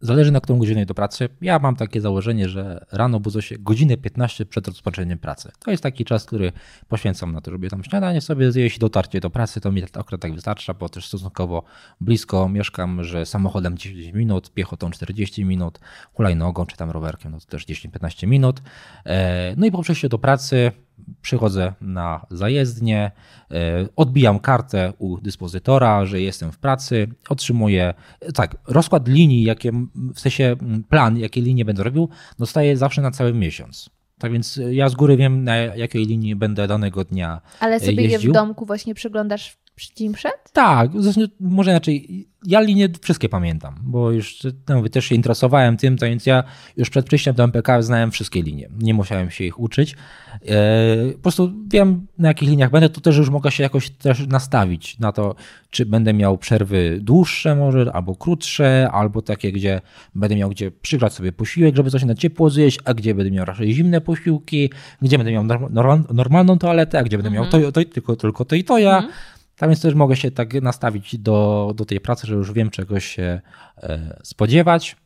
Zależy na którą godzinę do pracy. Ja mam takie założenie, że rano budzę się godzinę 15 przed rozpoczęciem pracy. To jest taki czas, który poświęcam na to, żeby tam śniadanie sobie zjeść, dotarcie do pracy, to mi akurat tak wystarcza, bo też stosunkowo blisko mieszkam, że samochodem 10 minut, piechotą 40 minut, hulajnogą czy tam rowerkiem, no to też 10-15 minut. E, no i po przejściu do pracy przychodzę na zajezdnię, e, odbijam kartę u dyspozytora, że jestem w pracy, otrzymuję, tak, rozkład linii, jakie, w sensie plan, jakie linie będę robił, dostaję zawsze na cały miesiąc. Tak więc ja z góry wiem, na jakiej linii będę danego dnia Ale sobie jeździł. je w domku właśnie przeglądasz dzień przed? Tak, może inaczej. Ja linie wszystkie pamiętam, bo już no, też się interesowałem tym, to więc ja już przed przyjściem do MPK znałem wszystkie linie. Nie musiałem się ich uczyć. E, po prostu wiem, na jakich liniach będę, to też już mogę się jakoś też nastawić na to, czy będę miał przerwy dłuższe może, albo krótsze, albo takie, gdzie będę miał gdzie przygrzać sobie posiłek, żeby coś na ciepło zjeść, a gdzie będę miał raczej zimne posiłki, gdzie będę miał normalną toaletę, a gdzie będę miał mhm. to, to, tylko, tylko to i to ja. Mhm. Tak więc też mogę się tak nastawić do, do tej pracy, że już wiem czego się e, spodziewać.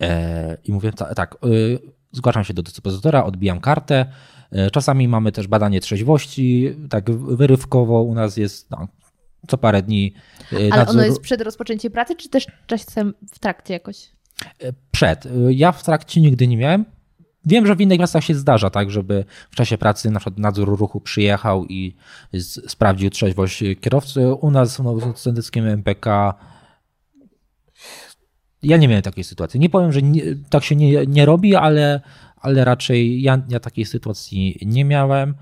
E, I mówię tak, e, zgłaszam się do dyspozytora, odbijam kartę. Czasami mamy też badanie trzeźwości, tak wyrywkowo u nas jest no, co parę dni. Ale nadzór... ono jest przed rozpoczęciem pracy, czy też czasem w trakcie jakoś? Przed. Ja w trakcie nigdy nie miałem. Wiem, że w innych miastach się zdarza tak, żeby w czasie pracy na przykład nadzór ruchu przyjechał i sprawdził trzeźwość kierowcy. U nas w Nowocentyckim MPK ja nie miałem takiej sytuacji. Nie powiem, że nie, tak się nie, nie robi, ale, ale raczej ja, ja takiej sytuacji nie miałem.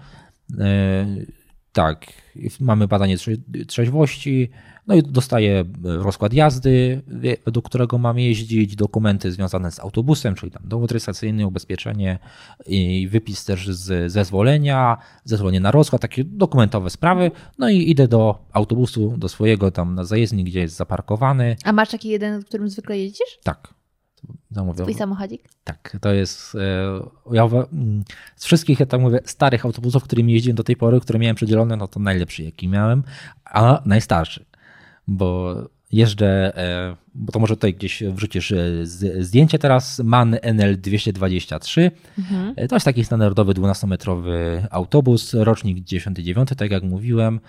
E, tak, mamy badanie trzeźwości, no i dostaję rozkład jazdy, do którego mam jeździć, dokumenty związane z autobusem, czyli tam dowód rejestracyjny, ubezpieczenie i wypis też z zezwolenia, zezwolenie na rozkład, takie dokumentowe sprawy. No i idę do autobusu, do swojego tam na zajezdni, gdzie jest zaparkowany. A masz taki jeden, którym zwykle jeździsz? Tak. Zamówię. Twój samochodzik? Tak, to jest. E, ja mm, z wszystkich, ja tak mówię, starych autobusów, którymi jeździłem do tej pory, które miałem przedzielone, no to najlepszy, jaki miałem, a najstarszy bo jeżdżę, e, bo to może tutaj gdzieś wrzucisz e, zdjęcie teraz, MAN NL223. Mhm. E, to jest taki standardowy 12-metrowy autobus, rocznik 99, tak jak mówiłem.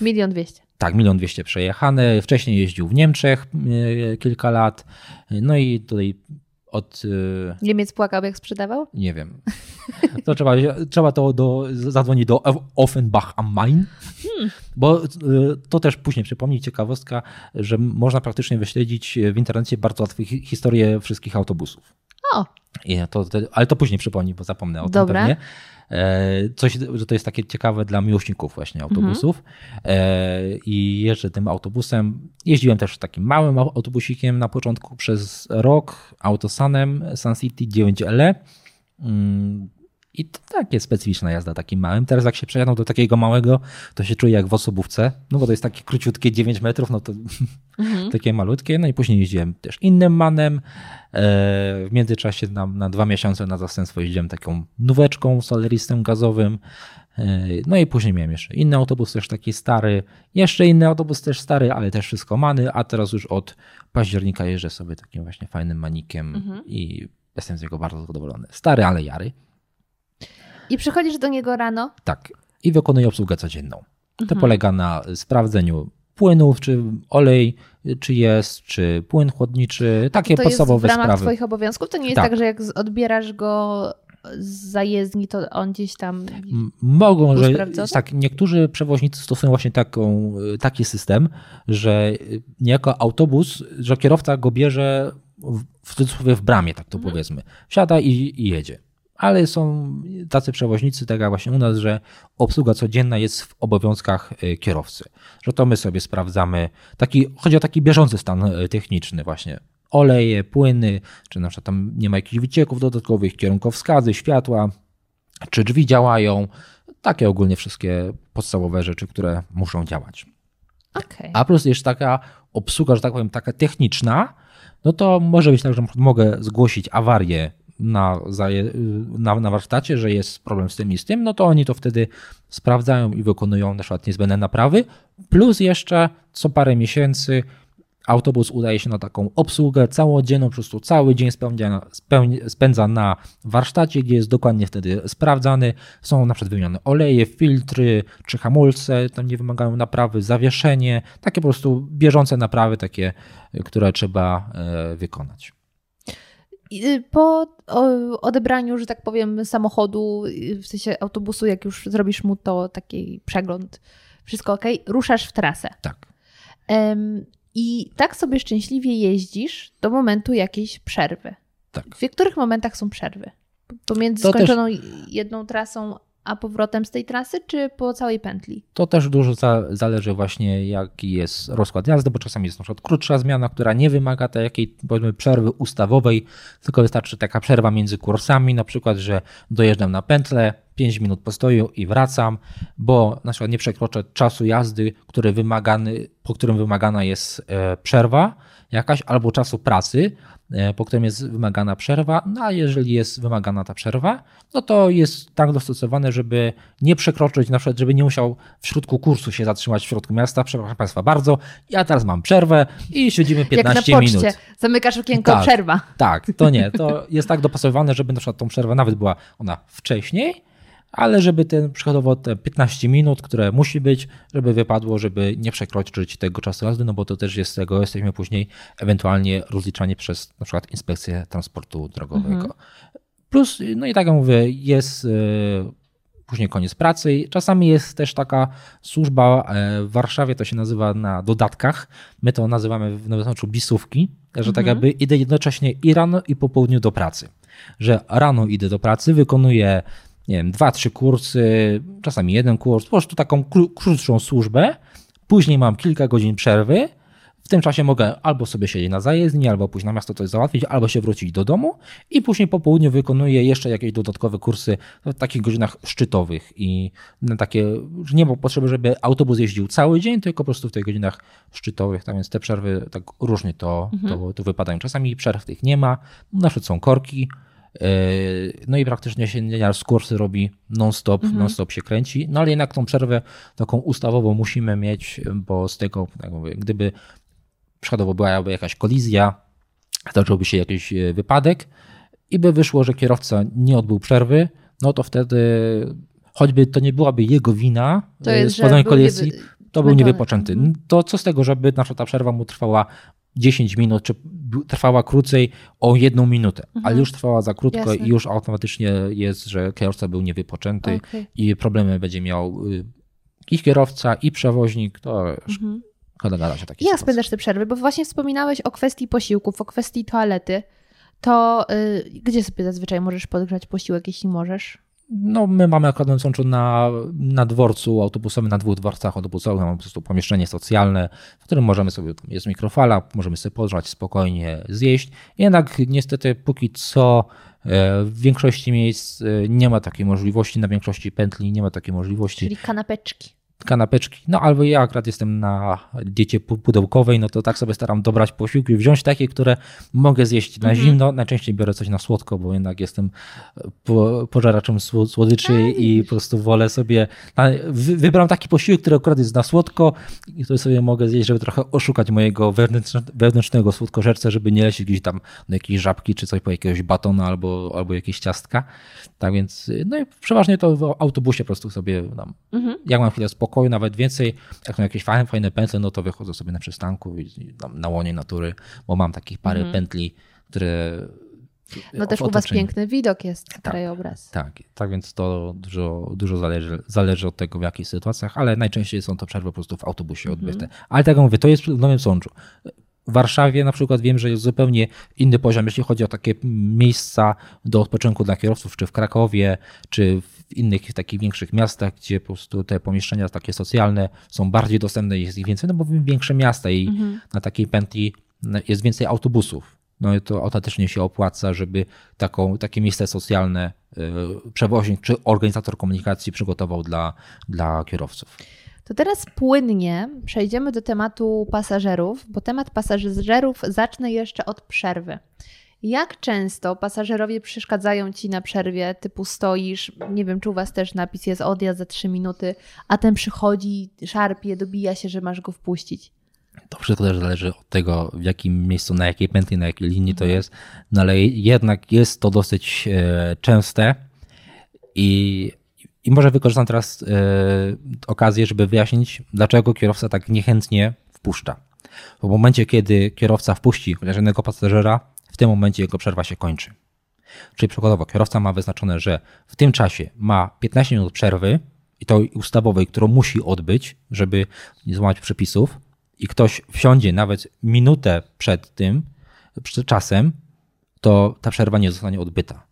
Milion dwieście. Tak, milion dwieście przejechane. Wcześniej jeździł w Niemczech kilka lat. No i tutaj od... Niemiec płakał, jak sprzedawał? Nie wiem. To trzeba, trzeba to do, zadzwonić do Offenbach am Main, hmm. bo to też później przypomni ciekawostka, że można praktycznie wyśledzić w internecie bardzo łatwo historię wszystkich autobusów. O. I to, ale to później przypomni, bo zapomnę o Dobra. tym pewnie. E, coś, że to jest takie ciekawe dla miłośników właśnie autobusów. Mhm. I jeżdżę tym autobusem. Jeździłem też takim małym autobusikiem na początku przez rok, autosanem Sun City 9LE. I to takie specyficzna jazda takim małym. Teraz jak się przejadą do takiego małego, to się czuje jak w osobówce, no bo to jest takie króciutkie 9 metrów, no to mhm. takie malutkie. No i później jeździłem też innym manem. E, w międzyczasie na, na dwa miesiące na zastępstwo jeździłem taką nóweczką soleristem gazowym. E, no i później miałem jeszcze inny autobus, też taki stary, jeszcze inny autobus też stary, ale też wszystko many, a teraz już od października jeżdżę sobie takim właśnie fajnym manikiem mhm. i jestem z niego bardzo zadowolony. Stary, ale jary. I przychodzisz do niego rano? Tak. I wykonuję obsługę codzienną. To mhm. polega na sprawdzeniu płynów, czy olej, czy jest, czy płyn chłodniczy, takie to podstawowe jest w ramach Twoich obowiązków? To nie jest tak, tak że jak odbierasz go z zajezdni, to on gdzieś tam. Mogą, że tak, niektórzy przewoźnicy stosują właśnie taką, taki system, że niejako autobus, że kierowca go bierze w cudzysłowie w bramie, tak to mhm. powiedzmy. Wsiada i, i jedzie. Ale są tacy przewoźnicy, tak jak właśnie u nas, że obsługa codzienna jest w obowiązkach y, kierowcy. Że to my sobie sprawdzamy, taki, chodzi o taki bieżący stan y, techniczny właśnie. Oleje, płyny, czy na przykład tam nie ma jakichś wycieków dodatkowych, kierunkowskazy, światła, czy drzwi działają. Takie ogólnie wszystkie podstawowe rzeczy, które muszą działać. Okay. A plus jeszcze taka obsługa, że tak powiem, taka techniczna, no to może być tak, że mogę zgłosić awarię na, na, na warsztacie, że jest problem z tym i z tym, no to oni to wtedy sprawdzają i wykonują na przykład niezbędne naprawy, plus jeszcze co parę miesięcy autobus udaje się na taką obsługę całodzienną, po prostu cały dzień spędza, spędza na warsztacie, gdzie jest dokładnie wtedy sprawdzany. Są na przykład wymienione oleje, filtry czy hamulce, tam nie wymagają naprawy, zawieszenie, takie po prostu bieżące naprawy, takie, które trzeba e, wykonać. Y, po odebraniu, że tak powiem, samochodu, y, w sensie autobusu, jak już zrobisz mu to taki przegląd, wszystko ok, ruszasz w trasę. Tak. I tak sobie szczęśliwie jeździsz do momentu jakiejś przerwy. Tak. W których momentach są przerwy? Pomiędzy to skończoną też... jedną trasą a powrotem z tej trasy, czy po całej pętli? To też dużo za, zależy właśnie jaki jest rozkład jazdy, bo czasami jest na przykład krótsza zmiana, która nie wymaga takiej powiedzmy przerwy ustawowej, tylko wystarczy taka przerwa między kursami, na przykład, że dojeżdżam na pętlę, 5 minut postoju i wracam, bo na przykład nie przekroczę czasu jazdy, który wymagany, po którym wymagana jest e, przerwa jakaś, albo czasu pracy, e, po którym jest wymagana przerwa. No a jeżeli jest wymagana ta przerwa, no to jest tak dostosowane, żeby nie przekroczyć, na przykład, żeby nie musiał w środku kursu się zatrzymać w środku miasta. Przepraszam Państwa bardzo, ja teraz mam przerwę i siedzimy 15 Jak na minut. Zamykasz okienko, tak, przerwa. Tak, to nie. To jest tak dopasowane, żeby na przykład tą przerwę nawet była ona wcześniej, ale żeby ten przykładowo te 15 minut, które musi być, żeby wypadło, żeby nie przekroczyć tego czasu jazdy, no bo to też jest tego, jesteśmy później ewentualnie rozliczani przez na przykład inspekcję transportu drogowego. Mhm. Plus, no i tak jak mówię, jest e, później koniec pracy. Czasami jest też taka służba e, w Warszawie, to się nazywa na dodatkach. My to nazywamy w Nowym Sączu bisówki, że tak mhm. jakby idę jednocześnie i rano i po południu do pracy. Że rano idę do pracy, wykonuję nie wiem, dwa, trzy kursy, czasami jeden kurs, po prostu taką krótszą służbę. Później mam kilka godzin przerwy. W tym czasie mogę albo sobie siedzieć na zajezdni, albo pójść na miasto coś załatwić, albo się wrócić do domu i później po południu wykonuję jeszcze jakieś dodatkowe kursy w takich godzinach szczytowych i na takie, że nie ma potrzeby, żeby autobus jeździł cały dzień, tylko po prostu w tych godzinach szczytowych, tak więc te przerwy tak różnie to, mhm. to, to wypadają. Czasami przerw tych nie ma, na przykład są korki, no i praktycznie się z kursy robi non-stop, mhm. non-stop się kręci, no ale jednak tą przerwę taką ustawową musimy mieć, bo z tego, tak mówię, gdyby przykładowo była jakaś kolizja, zdarzyłby się jakiś e, wypadek i by wyszło, że kierowca nie odbył przerwy, no to wtedy choćby to nie byłaby jego wina z powodu kolizji, to był niewypoczęty. Mhm. To co z tego, żeby nasza ta przerwa mu trwała 10 minut, czy trwała krócej o jedną minutę, mhm. ale już trwała za krótko Jasne. i już automatycznie jest, że kierowca był niewypoczęty okay. i problemy będzie miał y, i kierowca, i przewoźnik, to mhm. szkoda gadać o takiej Jak spędzasz te przerwy? Bo właśnie wspominałeś o kwestii posiłków, o kwestii toalety. To y, gdzie sobie zazwyczaj możesz podgrzać posiłek, jeśli możesz? No, my mamy akurat Sączu na, na dworcu autobusowym, na dwóch dworcach autobusowych, mamy po prostu pomieszczenie socjalne, w którym możemy sobie, jest mikrofala, możemy sobie podrzać, spokojnie zjeść. Jednak niestety póki co e, w większości miejsc e, nie ma takiej możliwości, na większości pętli nie ma takiej możliwości. Czyli kanapeczki kanapeczki. No albo ja akurat jestem na diecie pudełkowej, no to tak sobie staram dobrać posiłki, wziąć takie, które mogę zjeść na mhm. zimno. Najczęściej biorę coś na słodko, bo jednak jestem po, pożeraczem słodyczy i po prostu wolę sobie. Wybram taki posiłek, który akurat jest na słodko i który sobie mogę zjeść, żeby trochę oszukać mojego wewnętrznego słodkożerca, żeby nie lecieć gdzieś tam do jakiejś żabki czy coś po jakiegoś batona albo, albo jakieś ciastka. Tak więc, no i przeważnie to w autobusie po prostu sobie tam, mhm. jak mam chwilę spokojnie, pokoju, nawet więcej. Jak są jakieś fajne, fajne pętle, no to wychodzę sobie na przystanku i na łonie natury, bo mam takich parę mm. pętli, które no też u Was piękny widok jest, tak, krajobraz. Tak, tak więc to dużo, dużo zależy, zależy od tego w jakich sytuacjach, ale najczęściej są to przerwy po prostu w autobusie mhm. odbyte. Ale tak jak mówię, to jest w Nowym Sączu. W Warszawie na przykład wiem, że jest zupełnie inny poziom, jeśli chodzi o takie miejsca do odpoczynku dla kierowców, czy w Krakowie, czy w innych takich większych miastach, gdzie po prostu te pomieszczenia takie socjalne są bardziej dostępne, jest ich więcej, no bo większe miasta i mhm. na takiej pętli jest więcej autobusów. No i to ostatecznie się opłaca, żeby taką, takie miejsce socjalne y, przewoźnik czy organizator komunikacji przygotował dla, dla kierowców. To teraz płynnie przejdziemy do tematu pasażerów, bo temat pasażerów zacznę jeszcze od przerwy. Jak często pasażerowie przeszkadzają ci na przerwie, typu stoisz, nie wiem, czy u was też napis jest odjazd za 3 minuty, a ten przychodzi, szarpie, dobija się, że masz go wpuścić? To wszystko też zależy od tego, w jakim miejscu, na jakiej pętli, na jakiej linii to mhm. jest, no ale jednak jest to dosyć e, częste i, i może wykorzystam teraz e, okazję, żeby wyjaśnić, dlaczego kierowca tak niechętnie wpuszcza. W momencie, kiedy kierowca wpuści chociaż jednego pasażera, w tym momencie jego przerwa się kończy. Czyli przykładowo, kierowca ma wyznaczone, że w tym czasie ma 15 minut przerwy, i to ustawowej, którą musi odbyć, żeby nie złamać przepisów, i ktoś wsiądzie nawet minutę przed tym, przed czasem, to ta przerwa nie zostanie odbyta.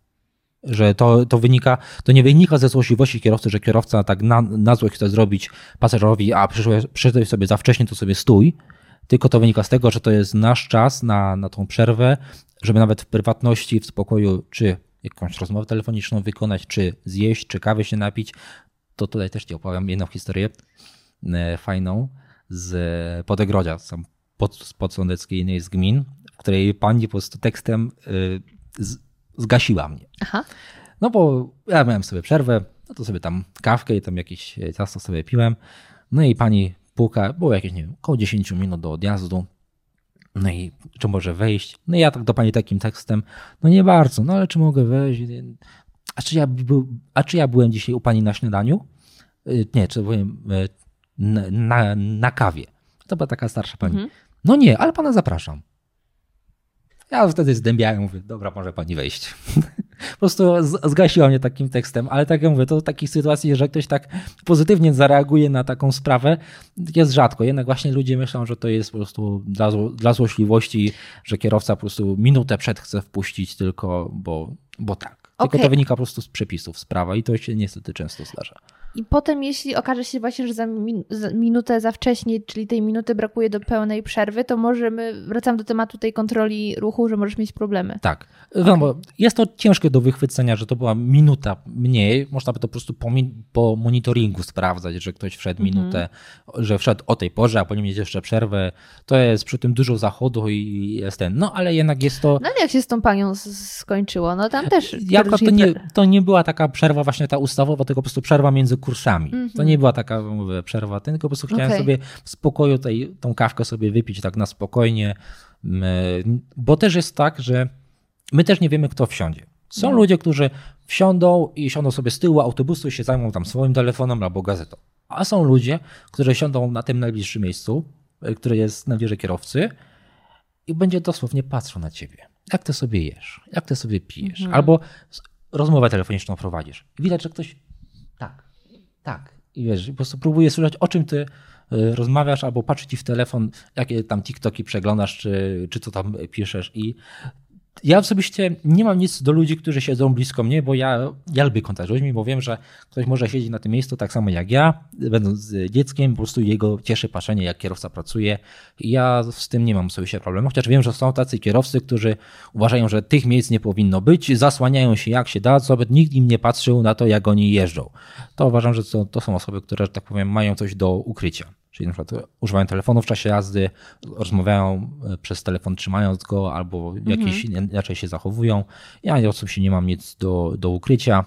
Że to, to wynika, to nie wynika ze złośliwości kierowcy, że kierowca tak na, na złość chce zrobić pasażerowi, a przyszedłeś sobie za wcześnie, to sobie stój, tylko to wynika z tego, że to jest nasz czas na, na tą przerwę, żeby nawet w prywatności, w spokoju, czy jakąś rozmowę telefoniczną wykonać, czy zjeść, czy kawę się napić. To tutaj też ci opowiem jedną historię e, fajną z Podegrodzia, pod, podsądeckiej jednej z gmin, w której pani po prostu tekstem y, z, zgasiła mnie. Aha. No bo ja miałem sobie przerwę, no to sobie tam kawkę i tam jakieś ciasto sobie piłem. No i pani puka, było jakieś, nie wiem, około 10 minut do odjazdu. No i czy może wejść? No i ja tak do pani takim tekstem, no nie bardzo, no ale czy mogę wejść? A czy ja, był, a czy ja byłem dzisiaj u pani na śniadaniu? Y, nie, czy byłem, y, na, na kawie. To była taka starsza pani. Mhm. No nie, ale pana zapraszam. Ja wtedy zdębiałem, mówię, dobra, może pani wejść. po prostu zgasiła mnie takim tekstem, ale tak jak mówię, to w takich sytuacji, że ktoś tak pozytywnie zareaguje na taką sprawę, jest rzadko. Jednak właśnie ludzie myślą, że to jest po prostu dla, dla złośliwości, że kierowca po prostu minutę przed chce wpuścić tylko, bo, bo tak. Tylko okay. to wynika po prostu z przepisów sprawa i to się niestety często zdarza. I potem, jeśli okaże się właśnie, że za, min za, minutę za wcześnie, czyli tej minuty brakuje do pełnej przerwy, to możemy, wracam do tematu tej kontroli ruchu, że możesz mieć problemy. Tak. Okay. No, jest to ciężkie do wychwycenia, że to była minuta mniej. Można by to po prostu po, po monitoringu sprawdzać, że ktoś wszedł mm -hmm. minutę, że wszedł o tej porze, a po nim mieć jeszcze przerwę. To jest przy tym dużo zachodu i jest ten. No ale jednak jest to. No ale jak się z tą panią skończyło? No tam też. Jako to, nie, to nie była taka przerwa właśnie ta ustawowa, tylko po prostu przerwa między kursami. Mm -hmm. To nie była taka mówię, przerwa, tylko po prostu chciałem okay. sobie w spokoju tej, tą kawkę sobie wypić tak na spokojnie, bo też jest tak, że my też nie wiemy, kto wsiądzie. Są no. ludzie, którzy wsiądą i siądą sobie z tyłu autobusu i się zajmą tam swoim telefonem albo gazetą. A są ludzie, którzy siądą na tym najbliższym miejscu, e, które jest na wieży kierowcy i będzie dosłownie patrzył na ciebie. Jak ty sobie jesz, jak ty sobie pijesz, mhm. albo rozmowę telefoniczną prowadzisz. widać, że ktoś tak. I wiesz, po prostu próbuje słyszeć, o czym ty y, rozmawiasz, albo patrzy ci w telefon, jakie tam TikToki przeglądasz, czy, czy co tam piszesz. I ja osobiście nie mam nic do ludzi, którzy siedzą blisko mnie, bo ja, ja lubię kontakt z ludźmi, bo wiem, że ktoś może siedzieć na tym miejscu tak samo jak ja, będąc dzieckiem, po prostu jego cieszy patrzenie, jak kierowca pracuje. Ja z tym nie mam sobie problemu, chociaż wiem, że są tacy kierowcy, którzy uważają, że tych miejsc nie powinno być, zasłaniają się jak się da, co by nikt im nie patrzył na to, jak oni jeżdżą. To uważam, że to, to są osoby, które, że tak powiem, mają coś do ukrycia. Czyli na przykład używają telefonu w czasie jazdy, rozmawiają e, przez telefon trzymając go, albo jakieś mhm. inaczej się zachowują. Ja osobiście nie mam nic do, do ukrycia.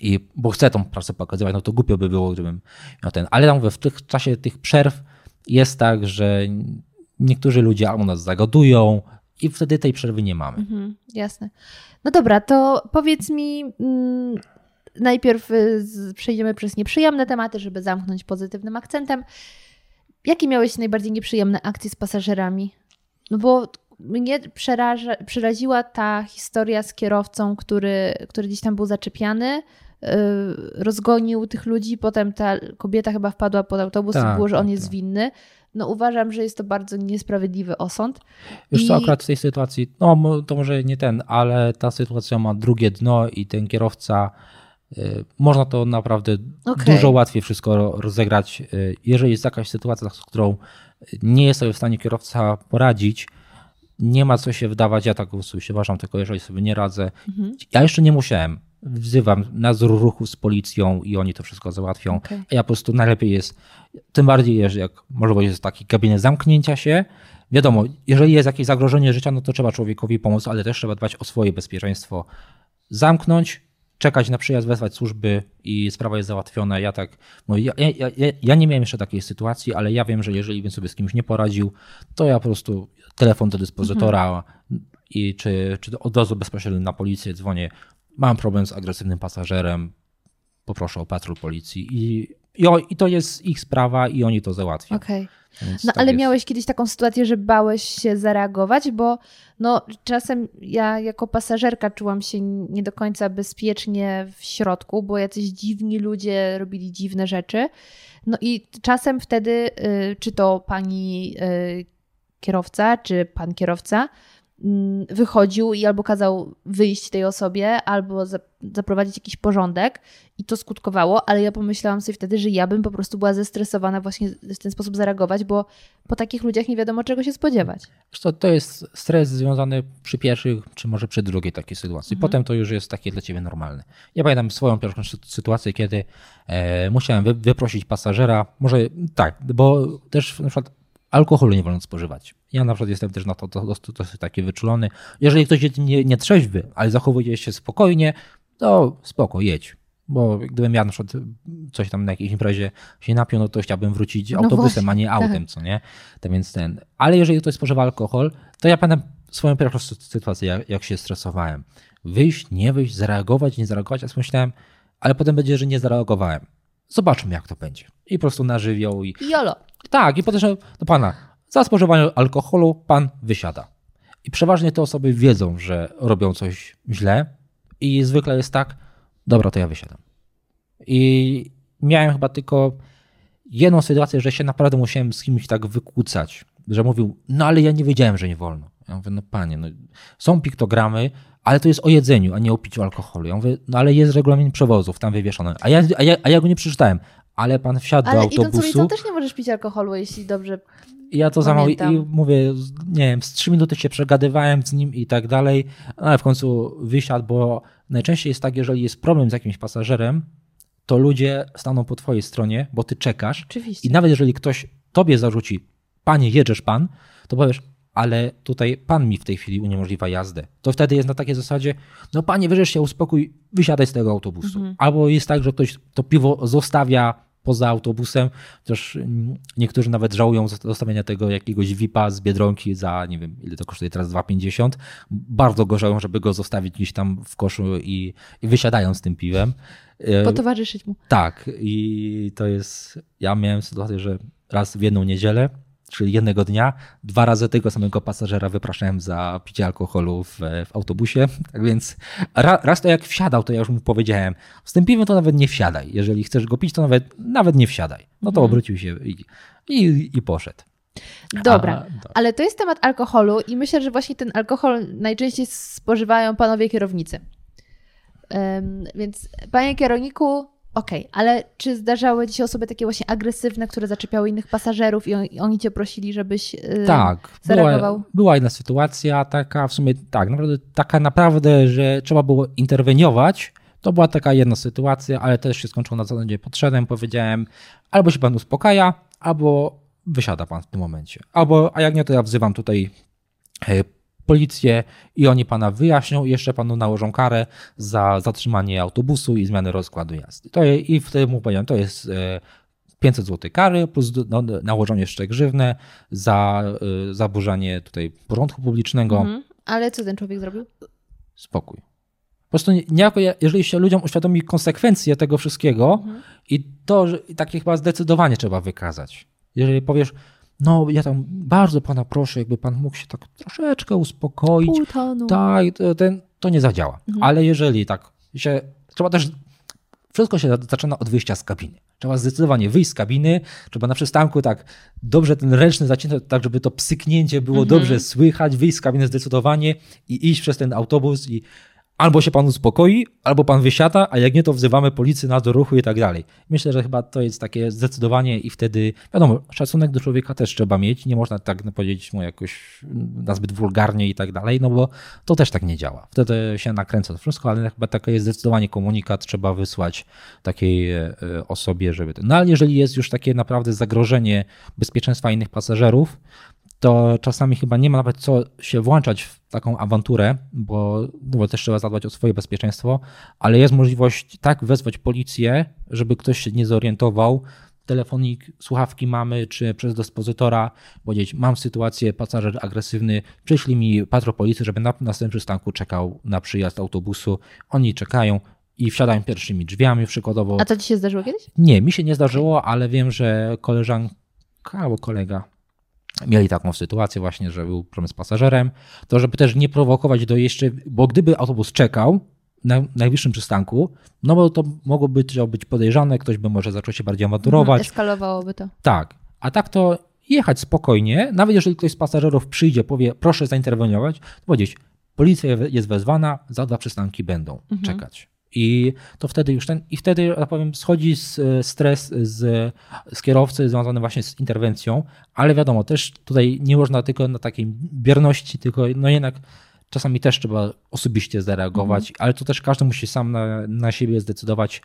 I bo chcę tą pracę pokazywać, no to głupio by było, gdybym miał ten. Ale tam w tych, czasie tych przerw jest tak, że niektórzy ludzie albo nas zagadują i wtedy tej przerwy nie mamy. Mhm, jasne. No dobra, to powiedz mi, mm, najpierw y, przejdziemy przez nieprzyjemne tematy, żeby zamknąć pozytywnym akcentem. Jakie miałeś najbardziej nieprzyjemne akcje z pasażerami? No bo mnie przeraża, przeraziła ta historia z kierowcą, który, który gdzieś tam był zaczepiany, yy, rozgonił tych ludzi, potem ta kobieta chyba wpadła pod autobus tak, i było, że on tak, jest tak. winny. No uważam, że jest to bardzo niesprawiedliwy osąd. Już I... co akurat w tej sytuacji, no to może nie ten, ale ta sytuacja ma drugie dno i ten kierowca Y, można to naprawdę okay. dużo łatwiej wszystko rozegrać. Y, jeżeli jest jakaś sytuacja, z którą nie jest sobie w stanie kierowca poradzić, nie ma co się wydawać, ja tak osobiście uważam, tylko jeżeli sobie nie radzę. Mhm. Ja jeszcze nie musiałem wzywam nadzór ruchu z policją i oni to wszystko załatwią. Okay. A ja po prostu najlepiej jest, tym bardziej, że jak może jest taki gabinet zamknięcia się, wiadomo, jeżeli jest jakieś zagrożenie życia, no to trzeba człowiekowi pomóc, ale też trzeba dbać o swoje bezpieczeństwo. Zamknąć, czekać na przyjazd, wezwać służby i sprawa jest załatwiona. Ja tak, no ja, ja, ja, ja, nie miałem jeszcze takiej sytuacji, ale ja wiem, że jeżeli bym sobie z kimś nie poradził, to ja po prostu telefon do dyspozytora mhm. i czy, czy od razu bezpośrednio na policję dzwonię. Mam problem z agresywnym pasażerem, poproszę o patrol policji i, i, i to jest ich sprawa i oni to załatwią. Okay. Więc no tak ale jest. miałeś kiedyś taką sytuację, że bałeś się zareagować, bo no, czasem ja jako pasażerka czułam się nie do końca bezpiecznie w środku, bo jacyś dziwni ludzie robili dziwne rzeczy. No i czasem wtedy, y, czy to pani y, kierowca, czy pan kierowca, wychodził i albo kazał wyjść tej osobie, albo zaprowadzić jakiś porządek i to skutkowało, ale ja pomyślałam sobie wtedy, że ja bym po prostu była zestresowana właśnie w ten sposób zareagować, bo po takich ludziach nie wiadomo czego się spodziewać. To, to jest stres związany przy pierwszych, czy może przy drugiej takiej sytuacji. Mhm. Potem to już jest takie dla ciebie normalne. Ja pamiętam swoją pierwszą sytuację, kiedy e, musiałem wy, wyprosić pasażera, może tak, bo też na przykład alkoholu nie wolno spożywać. Ja na przykład jestem też na to dosyć taki wyczulony. Jeżeli ktoś jest nie, nie trzeźwy, ale zachowuje się spokojnie, to spoko, jedź. Bo gdybym ja na przykład coś tam na jakiejś imprezie się napił, no to chciałbym wrócić no autobusem, właśnie, a nie tak. autem, tak. co nie? To więc ten. Ale jeżeli ktoś spożywa alkohol, to ja pamiętam swoją pierwszą sytuację, jak, jak się stresowałem. Wyjść, nie wyjść, zareagować, nie zareagować. Ja sobie myślałem, ale potem będzie, że nie zareagowałem. Zobaczmy, jak to będzie. I po prostu nażywiał i. Jolo. Tak, i potem do pana. Za spożywanie alkoholu pan wysiada. I przeważnie te osoby wiedzą, że robią coś źle, i zwykle jest tak, dobra, to ja wysiadam. I miałem chyba tylko jedną sytuację, że się naprawdę musiałem z kimś tak wykłócać, że mówił, no ale ja nie wiedziałem, że nie wolno. Ja mówię, no panie, no, są piktogramy, ale to jest o jedzeniu, a nie o piciu alkoholu. Ja mówię, no ale jest regulamin przewozów tam wywieszony, a ja, a ja, a ja go nie przeczytałem. Ale pan wsiadł ale do autobusu. Ale idąc też nie możesz pić alkoholu, jeśli dobrze ja to zamawiam i mówię, nie wiem, z trzy minuty się przegadywałem z nim i tak dalej, ale w końcu wysiadł, bo najczęściej jest tak, jeżeli jest problem z jakimś pasażerem, to ludzie staną po twojej stronie, bo ty czekasz. Oczywiście. I nawet jeżeli ktoś tobie zarzuci, panie, jedziesz pan, to powiesz, ale tutaj pan mi w tej chwili uniemożliwia jazdę. To wtedy jest na takiej zasadzie, no panie, wyrzesz się, uspokój, wysiadaj z tego autobusu. Mhm. Albo jest tak, że ktoś to piwo zostawia poza autobusem. Chociaż niektórzy nawet żałują zostawienia tego jakiegoś VIP-a z Biedronki za, nie wiem, ile to kosztuje teraz, 2,50. Bardzo go żałują, żeby go zostawić gdzieś tam w koszu i, i wysiadają z tym piwem. E, Potowarzyszyć mu. Tak. I to jest, ja miałem sytuację, że raz w jedną niedzielę czyli jednego dnia, dwa razy tego samego pasażera wypraszałem za picie alkoholu w, w autobusie. Tak więc ra, raz to jak wsiadał, to ja już mu powiedziałem, z tym piwem to nawet nie wsiadaj. Jeżeli chcesz go pić, to nawet, nawet nie wsiadaj. No to mhm. obrócił się i, i, i poszedł. Dobra, A, ale to jest temat alkoholu i myślę, że właśnie ten alkohol najczęściej spożywają panowie kierownicy. Um, więc panie kierowniku, Okej, okay, ale czy zdarzały ci się osoby takie właśnie agresywne, które zaczepiały innych pasażerów i, on, i oni cię prosili, żebyś yy, tak, zareagował? Była, była jedna sytuacja taka, w sumie tak, naprawdę taka naprawdę, że trzeba było interweniować. To była taka jedna sytuacja, ale też się skończyło na zasadzie podszedłem, powiedziałem, albo się pan uspokaja, albo wysiada pan w tym momencie. Albo, a jak nie, to ja wzywam tutaj e, policję i oni pana wyjaśnią i jeszcze panu nałożą karę za zatrzymanie autobusu i zmianę rozkładu jazdy. To I wtedy mu powiedziałem, to jest 500 e, zł kary plus no, nałożenie jeszcze grzywne za e, zaburzanie tutaj porządku publicznego. Mhm. Ale co ten człowiek zrobił? Spokój. Po prostu niejako, jeżeli się ludziom uświadomi konsekwencje tego wszystkiego mhm. i to, że takie chyba zdecydowanie trzeba wykazać. Jeżeli powiesz, no ja tam bardzo pana proszę, jakby pan mógł się tak troszeczkę uspokoić. Pół tonu. Tak, ten, to nie zadziała. Mhm. Ale jeżeli tak się, trzeba też, wszystko się zaczyna od wyjścia z kabiny. Trzeba zdecydowanie wyjść z kabiny, trzeba na przystanku tak dobrze ten ręczny zacinać, tak żeby to psyknięcie było mhm. dobrze słychać, wyjść z kabiny zdecydowanie i iść przez ten autobus i albo się pan uspokoi, albo pan wysiada, a jak nie, to wzywamy policję, nadzór ruchu i tak dalej. Myślę, że chyba to jest takie zdecydowanie i wtedy, wiadomo, szacunek do człowieka też trzeba mieć, nie można tak powiedzieć mu jakoś nazbyt wulgarnie i tak dalej, no bo to też tak nie działa. Wtedy się nakręca to wszystko, ale chyba taki jest zdecydowanie komunikat trzeba wysłać takiej e, osobie, żeby... No ale jeżeli jest już takie naprawdę zagrożenie bezpieczeństwa innych pasażerów, to czasami chyba nie ma nawet co się włączać w taką awanturę, bo, no bo też trzeba zadbać o swoje bezpieczeństwo, ale jest możliwość tak wezwać policję, żeby ktoś się nie zorientował, telefonik, słuchawki mamy, czy przez dyspozytora powiedzieć, mam sytuację, pasażer agresywny, przyszli mi patrol policji, żeby na następnym przystanku czekał na przyjazd autobusu. Oni czekają i wsiadają pierwszymi drzwiami przykładowo. A to ci się zdarzyło kiedyś? Nie, mi się nie zdarzyło, ale wiem, że koleżanka albo kolega mieli taką sytuację właśnie, że był problem z pasażerem, to żeby też nie prowokować do jeszcze, bo gdyby autobus czekał na najwyższym przystanku, no bo to mogło być, być podejrzane, ktoś by może zaczął się bardziej awanturować. Mhm, eskalowałoby to. Tak, a tak to jechać spokojnie, nawet jeżeli ktoś z pasażerów przyjdzie, powie proszę zainterweniować, to powiedzieć policja jest wezwana, za dwa przystanki będą mhm. czekać. I to wtedy już ten, i wtedy, tak powiem, schodzi stres z, z kierowcy związany właśnie z interwencją, ale wiadomo, też tutaj nie można tylko na takiej bierności, tylko no jednak czasami też trzeba osobiście zareagować, mhm. ale to też każdy musi sam na, na siebie zdecydować,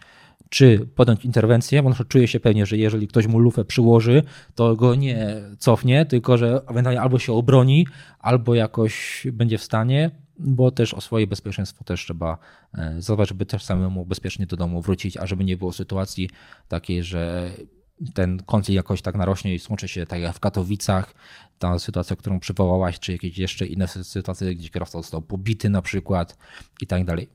czy podjąć interwencję, bo czuje się pewnie, że jeżeli ktoś mu lufę przyłoży, to go nie cofnie, tylko że ewentualnie albo się obroni, albo jakoś będzie w stanie, bo też o swoje bezpieczeństwo też trzeba e, zadbać, żeby też samemu bezpiecznie do domu wrócić, a żeby nie było sytuacji takiej, że ten konflikt jakoś tak narośnie i słączy się tak jak w Katowicach, ta sytuacja, którą przywołałaś, czy jakieś jeszcze inne sytuacje, gdzie kierowca został pobity na przykład i tak dalej.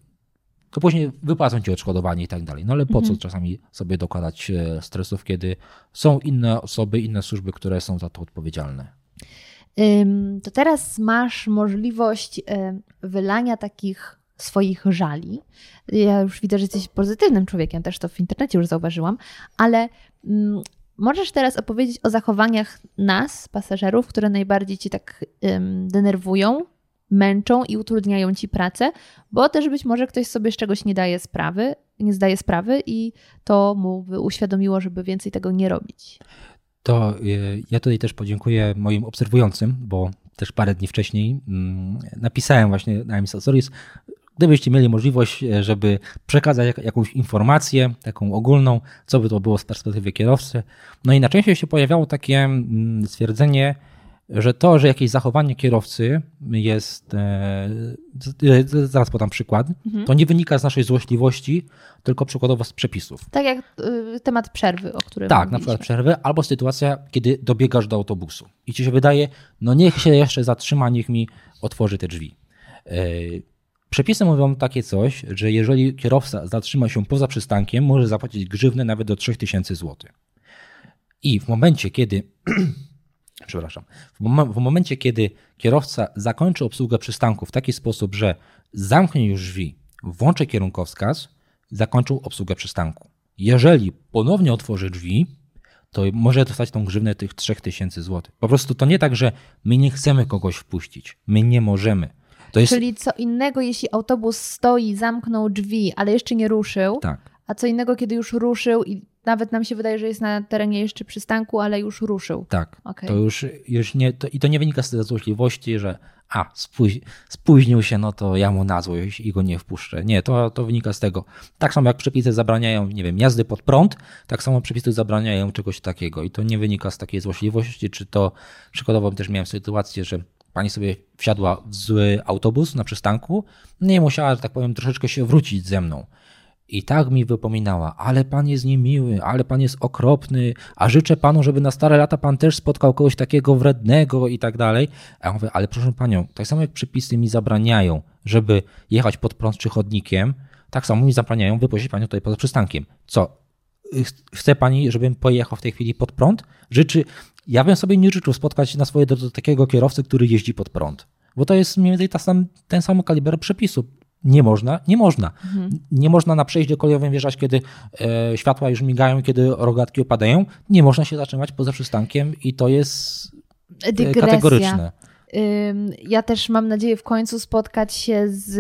To później wypłacą ci odszkodowanie i tak dalej. No ale po mhm. co czasami sobie dokładać e, stresów, kiedy są inne osoby, inne służby, które są za to odpowiedzialne? To teraz masz możliwość wylania takich swoich żali. Ja już widzę, że jesteś pozytywnym człowiekiem, też to w internecie już zauważyłam, ale mm, możesz teraz opowiedzieć o zachowaniach nas, pasażerów, które najbardziej ci tak denerwują, męczą i utrudniają ci pracę, bo też być może ktoś sobie z czegoś nie daje sprawy, nie zdaje sprawy i to mu by uświadomiło, żeby więcej tego nie robić to e, ja tutaj też podziękuję moim obserwującym, bo też parę dni wcześniej mm, napisałem właśnie na MSL Stories, gdybyście mieli możliwość, e, żeby przekazać jakąś informację, taką ogólną, co by to było z perspektywy kierowcy. No i na częściej się pojawiało takie mm, stwierdzenie, że to, że jakieś zachowanie kierowcy jest, e, zaraz podam przykład, mhm. to nie wynika z naszej złośliwości, tylko przykładowo z przepisów. Tak jak y, temat przerwy, o którym Tak, mówiliśmy. na przykład przerwy, albo sytuacja, kiedy dobiegasz do autobusu i ci się wydaje, no niech się jeszcze zatrzyma, niech mi otworzy te drzwi. E, przepisy mówią takie coś, że jeżeli kierowca zatrzyma się poza przystankiem, może zapłacić grzywnę nawet do 3000 zł. I w momencie, kiedy przepraszam, w, mom w momencie, kiedy kierowca zakończy obsługę przystanku w taki sposób, że zamknie już drzwi, włączy kierunkowskaz, zakończył obsługę przystanku. Jeżeli ponownie otworzy drzwi, to może dostać tą grzywnę tych 3000 zł. Po prostu to nie tak, że my nie chcemy kogoś wpuścić. My nie możemy. Jest... Czyli co innego, jeśli autobus stoi, zamknął drzwi, ale jeszcze nie ruszył. Tak. A co innego, kiedy już ruszył i nawet nam się wydaje, że jest na terenie jeszcze przystanku, ale już ruszył. Tak. Okay. To już, już nie, to, i to nie wynika z złośliwości, że a, spóź, spóźnił się, no to ja mu na złość i go nie wpuszczę. Nie, to, to wynika z tego. Tak samo jak przepisy zabraniają, nie wiem, jazdy pod prąd, tak samo przepisy zabraniają czegoś takiego i to nie wynika z takiej złośliwości, czy to przykładowo też miałem sytuację, że pani sobie wsiadła w zły autobus na przystanku, nie musiała, że tak powiem, troszeczkę się wrócić ze mną. I tak mi wypominała, ale pan jest niemiły, ale pan jest okropny, a życzę panu, żeby na stare lata pan też spotkał kogoś takiego wrednego i tak dalej. A ja mówię, ale proszę panią, tak samo jak przepisy mi zabraniają, żeby jechać pod prąd czy chodnikiem, tak samo mi zabraniają wypuścić panią tutaj poza przystankiem. Co? Chce pani, żebym pojechał w tej chwili pod prąd? Życzy, ja bym sobie nie życzył spotkać na swojej drodze takiego kierowcy, który jeździ pod prąd. Bo to jest mniej więcej ta sam, ten sam kaliber przepisu nie można, nie można. Mhm. Nie można na przejściu kolejowym wjeżdżać, kiedy e, światła już migają, kiedy rogatki opadają. Nie można się zatrzymać poza przystankiem i to jest e, Dygresja. kategoryczne. Ja też mam nadzieję w końcu spotkać się z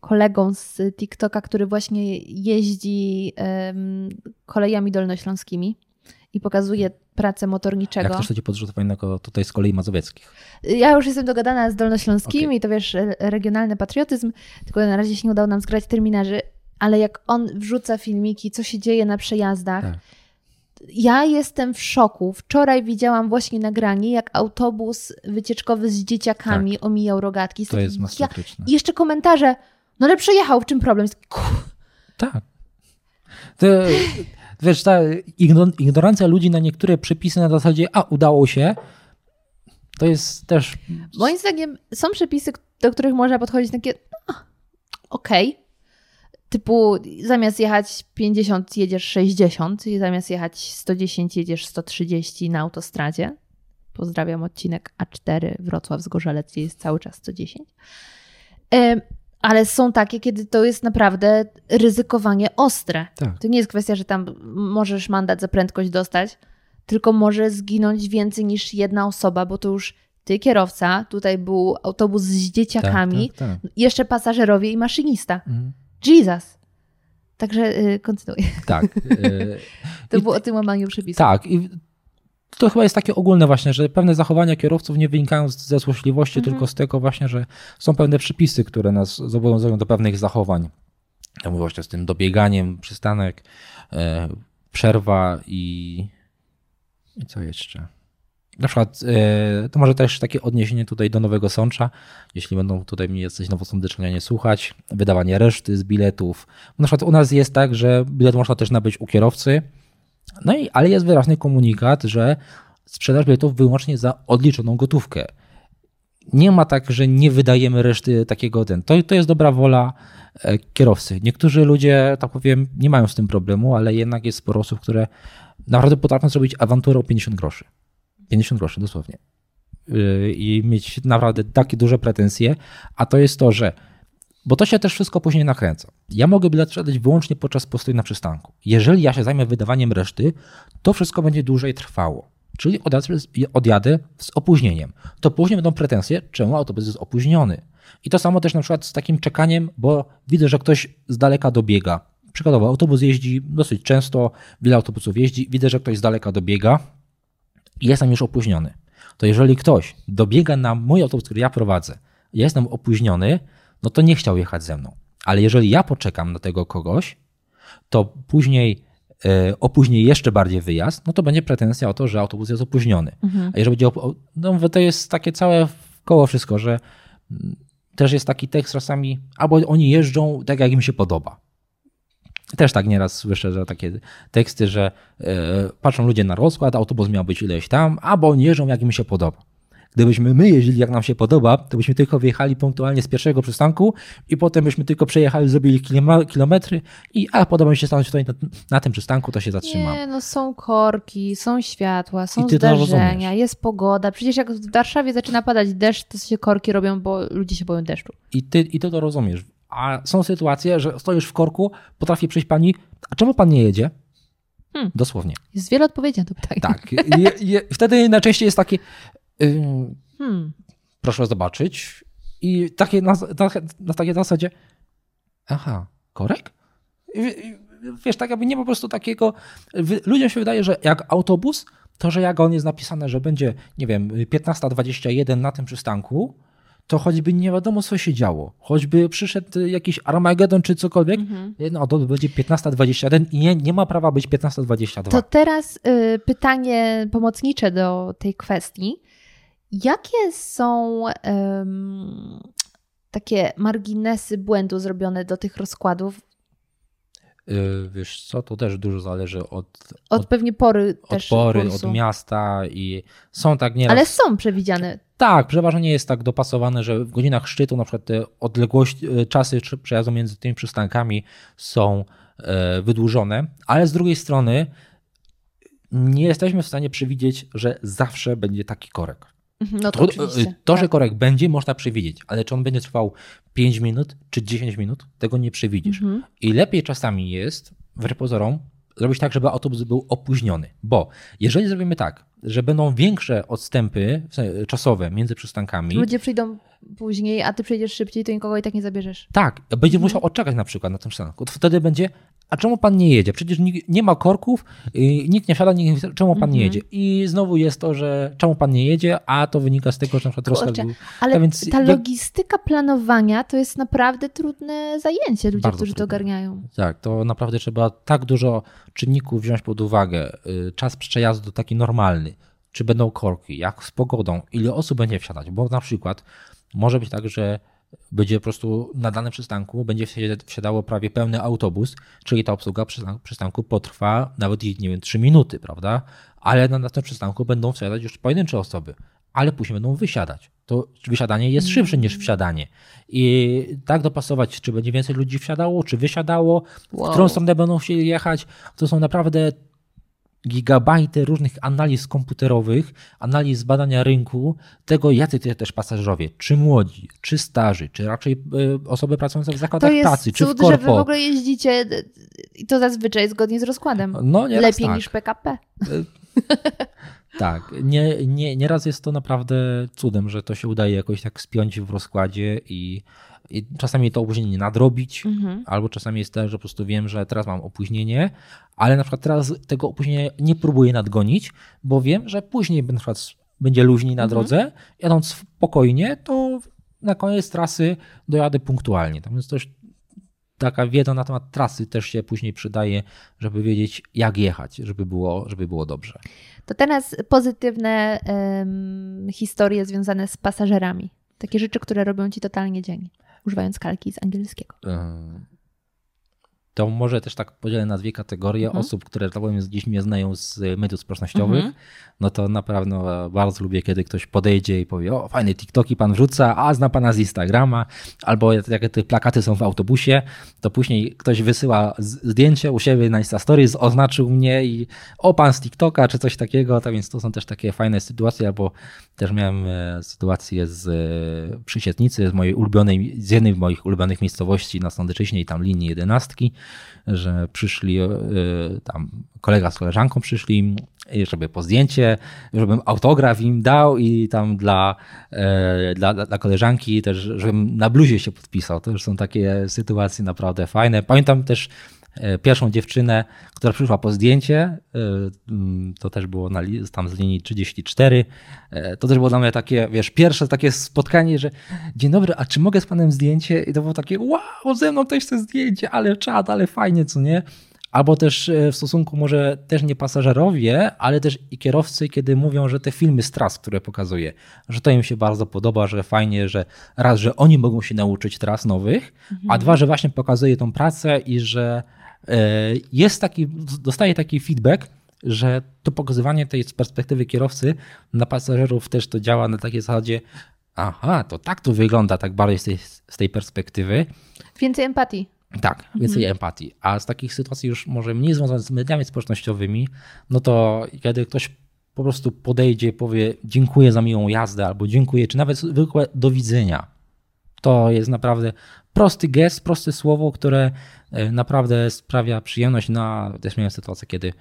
kolegą z TikToka, który właśnie jeździ um, kolejami dolnośląskimi i pokazuje pracę motorniczego. Jak też chodzi podrzutów innego tutaj z kolei mazowieckich. Ja już jestem dogadana z dolnośląskimi, okay. to wiesz, regionalny patriotyzm, tylko na razie się nie udało nam zgrać terminarzy, ale jak on wrzuca filmiki, co się dzieje na przejazdach, tak. ja jestem w szoku. Wczoraj widziałam właśnie nagranie, jak autobus wycieczkowy z dzieciakami tak. omijał rogatki. To jest masakryczne. Ja, I jeszcze komentarze, no ale przejechał, w czym problem? Tak. To, wiesz, ta ignorancja ludzi na niektóre przepisy na zasadzie, a udało się, to jest też. Moim zdaniem są przepisy, do których można podchodzić takie, no, okej. Okay. Typu zamiast jechać 50, jedziesz 60, i zamiast jechać 110, jedziesz 130 na autostradzie. Pozdrawiam odcinek A4 Wrocław-Zgorzelec, gdzie jest cały czas 110 ale są takie, kiedy to jest naprawdę ryzykowanie ostre. Tak. To nie jest kwestia, że tam możesz mandat za prędkość dostać, tylko może zginąć więcej niż jedna osoba, bo to już ty kierowca, tutaj był autobus z dzieciakami, tak, tak, tak. jeszcze pasażerowie i maszynista. Mhm. Jesus. Także yy, kontynuuję. Tak. Yy, to było o tym łamaniu przepisów. Tak. I to chyba jest takie ogólne właśnie, że pewne zachowania kierowców nie wynikają ze złośliwości, mhm. tylko z tego właśnie, że są pewne przepisy, które nas zobowiązują do pewnych zachowań. Ja mówię właśnie z tym dobieganiem, przystanek, e, przerwa i, i co jeszcze? Na przykład, e, to może też takie odniesienie tutaj do Nowego Sącza, jeśli będą tutaj mnie jacyś nowosądecznianie słuchać, wydawanie reszty z biletów. Na przykład u nas jest tak, że bilet można też nabyć u kierowcy, no i, ale jest wyraźny komunikat, że sprzedaż biletów wyłącznie za odliczoną gotówkę. Nie ma tak, że nie wydajemy reszty takiego ten. To, to jest dobra wola e, kierowcy. Niektórzy ludzie, tak powiem, nie mają z tym problemu, ale jednak jest sporo osób, które naprawdę potrafią zrobić awanturę o 50 groszy. 50 groszy, dosłownie. Yy, I mieć naprawdę takie duże pretensje, a to jest to, że bo to się też wszystko później nakręca. Ja mogę bilet sprzedać wyłącznie podczas postoju na przystanku. Jeżeli ja się zajmę wydawaniem reszty, to wszystko będzie dłużej trwało. Czyli odjadę z opóźnieniem. To później będą pretensje, czemu autobus jest opóźniony. I to samo też na przykład z takim czekaniem, bo widzę, że ktoś z daleka dobiega. Przykładowo, autobus jeździ dosyć często, wiele autobusów jeździ, widzę, że ktoś z daleka dobiega i jestem już opóźniony. To jeżeli ktoś dobiega na mój autobus, który ja prowadzę, ja jestem opóźniony, no to nie chciał jechać ze mną. Ale jeżeli ja poczekam na tego kogoś, to później e, opóźni jeszcze bardziej wyjazd, no to będzie pretensja o to, że autobus jest opóźniony. Mhm. A jeżeli będzie, no to jest takie całe koło wszystko, że mm, też jest taki tekst czasami, albo oni jeżdżą tak, jak im się podoba. Też tak nieraz słyszę, że takie teksty, że e, patrzą ludzie na rozkład, autobus miał być ileś tam, albo oni jeżdżą, jak im się podoba. Gdybyśmy my jeździli jak nam się podoba, to byśmy tylko wyjechali punktualnie z pierwszego przystanku i potem byśmy tylko przejechali, zrobili kilometry i a podoba mi się stanąć tutaj na, na tym przystanku, to się zatrzymam. Nie, no są korki, są światła, są zdarzenia, jest pogoda. Przecież jak w Warszawie zaczyna padać deszcz, to się korki robią, bo ludzie się boją deszczu. I ty, i ty to rozumiesz. A są sytuacje, że stoisz w korku, potrafi przyjść pani, a czemu pan nie jedzie? Hmm. Dosłownie. Jest wiele odpowiedzi na to pytanie. Tak. Je, je, wtedy najczęściej jest taki, Hmm. Proszę zobaczyć. I takie na, na, na takiej zasadzie, aha, korek? Wiesz, tak jakby nie po prostu takiego. Ludziom się wydaje, że jak autobus, to że jak on jest napisane, że będzie, nie wiem, 15.21 na tym przystanku, to choćby nie wiadomo, co się działo, choćby przyszedł jakiś Armagedon czy cokolwiek, -hmm. no to będzie 15.21 i nie, nie ma prawa być 15.22. To teraz y, pytanie pomocnicze do tej kwestii. Jakie są um, takie marginesy błędu zrobione do tych rozkładów? Yy, wiesz co, to też dużo zależy od... Od, od pewnie pory od też pory, kursu. od miasta i są tak nieraz... Ale są przewidziane. Tak, przeważnie nie jest tak dopasowane, że w godzinach szczytu na przykład te odległości, e, czasy przejazdu między tymi przystankami są e, wydłużone, ale z drugiej strony nie jesteśmy w stanie przewidzieć, że zawsze będzie taki korek. Mhm, no to, to, to, że tak. korek będzie, można przewidzieć, ale czy on będzie trwał 5 minut czy 10 minut, tego nie przewidzisz. Mhm. I lepiej czasami jest, wbrew pozorom, zrobić tak, żeby autobus był opóźniony. Bo jeżeli zrobimy tak, że będą większe odstępy czasowe między przystankami. Ludzie przyjdą później, a ty przejdziesz szybciej, to nikogo i tak nie zabierzesz. Tak, będzie musiał odczekać na przykład na tym przystanku. Wtedy będzie, a czemu pan nie jedzie? Przecież nie ma korków, nikt nie wsiada, nikt, czemu pan nie mhm. jedzie? I znowu jest to, że czemu pan nie jedzie, a to wynika z tego, że na przykład rozkaz był... Ale ta, więc ta logistyka planowania to jest naprawdę trudne zajęcie ludzie, którzy trudne. to ogarniają. Tak, to naprawdę trzeba tak dużo czynników wziąć pod uwagę. Y, czas przejazdu taki normalny, czy będą korki, jak z pogodą, ile osób będzie wsiadać, bo na przykład może być tak, że będzie po prostu na danym przystanku będzie wsiadało prawie pełny autobus, czyli ta obsługa przystanku potrwa nawet, nie wiem, 3 minuty, prawda? Ale na, na tym przystanku będą wsiadać już pojedyncze osoby, ale później będą wysiadać. To wysiadanie jest szybsze niż wsiadanie. I tak dopasować, czy będzie więcej ludzi wsiadało, czy wysiadało, wow. w którą stronę będą chcieli jechać, to są naprawdę gigabajty różnych analiz komputerowych, analiz badania rynku, tego jacy to też pasażerowie, czy młodzi, czy starzy, czy raczej e, osoby pracujące w zakładach pracy, czy w korpo. że wy w ogóle jeździcie i to zazwyczaj zgodnie z rozkładem. No, Lepiej tak. niż PKP. E, tak, nie, nie, nieraz jest to naprawdę cudem, że to się udaje jakoś tak spiąć w rozkładzie i i czasami to opóźnienie nadrobić, mhm. albo czasami jest tak, że po prostu wiem, że teraz mam opóźnienie, ale na przykład teraz tego opóźnienia nie próbuję nadgonić, bo wiem, że później na przykład będzie luźniej na mhm. drodze, jadąc spokojnie, to na koniec trasy dojadę punktualnie. Tam jest też taka wiedza na temat trasy też się później przydaje, żeby wiedzieć, jak jechać, żeby było, żeby było dobrze. To teraz pozytywne um, historie związane z pasażerami. Takie rzeczy, które robią ci totalnie dzień używając kalki z angielskiego. To może też tak podzielę na dwie kategorie mhm. osób, które tak powiem, gdzieś mnie znają z mediów społecznościowych. Mhm. No to na pewno bardzo lubię, kiedy ktoś podejdzie i powie: O, fajne TikToki pan wrzuca, a zna pana z Instagrama. Albo jak te plakaty są w autobusie, to później ktoś wysyła zdjęcie u siebie na Insta Stories, oznaczył mnie i o, pan z TikToka, czy coś takiego. Tak więc to są też takie fajne sytuacje, albo też miałem e, sytuację z e, Przysietnicy, z mojej ulubionej, z jednej z moich ulubionych miejscowości na Sądeczyźnie i tam linii jedenastki, że przyszli e, tam kolega z koleżanką przyszli, żeby po zdjęcie, żebym autograf im dał i tam dla, dla, dla koleżanki też, żebym na bluzie się podpisał. To już są takie sytuacje naprawdę fajne. Pamiętam też E, pierwszą dziewczynę, która przyszła po zdjęcie, e, mm, to też było na, tam z linii 34, e, to też było dla mnie takie, wiesz, pierwsze takie spotkanie, że dzień dobry, a czy mogę z panem zdjęcie? I to było takie, wow, ze mną też chce zdjęcie, ale czad, ale fajnie, co nie? Albo też w stosunku może też nie pasażerowie, ale też i kierowcy, kiedy mówią, że te filmy z tras, które pokazuje, że to im się bardzo podoba, że fajnie, że raz, że oni mogą się nauczyć tras nowych, mhm. a dwa, że właśnie pokazuje tą pracę i że E, jest taki, dostaje taki feedback, że to pokazywanie tej z perspektywy kierowcy na pasażerów też to działa na takiej zasadzie, aha, to tak to wygląda, tak bardziej z tej, z tej perspektywy. Więcej empatii. Tak, więcej mhm. empatii. A z takich sytuacji już może mniej związanych z mediami społecznościowymi, no to kiedy ktoś po prostu podejdzie, powie dziękuję za miłą jazdę, albo dziękuję, czy nawet zwykłe do widzenia. To jest naprawdę prosty gest, proste słowo, które e, naprawdę sprawia przyjemność. No, też miałem sytuację, kiedy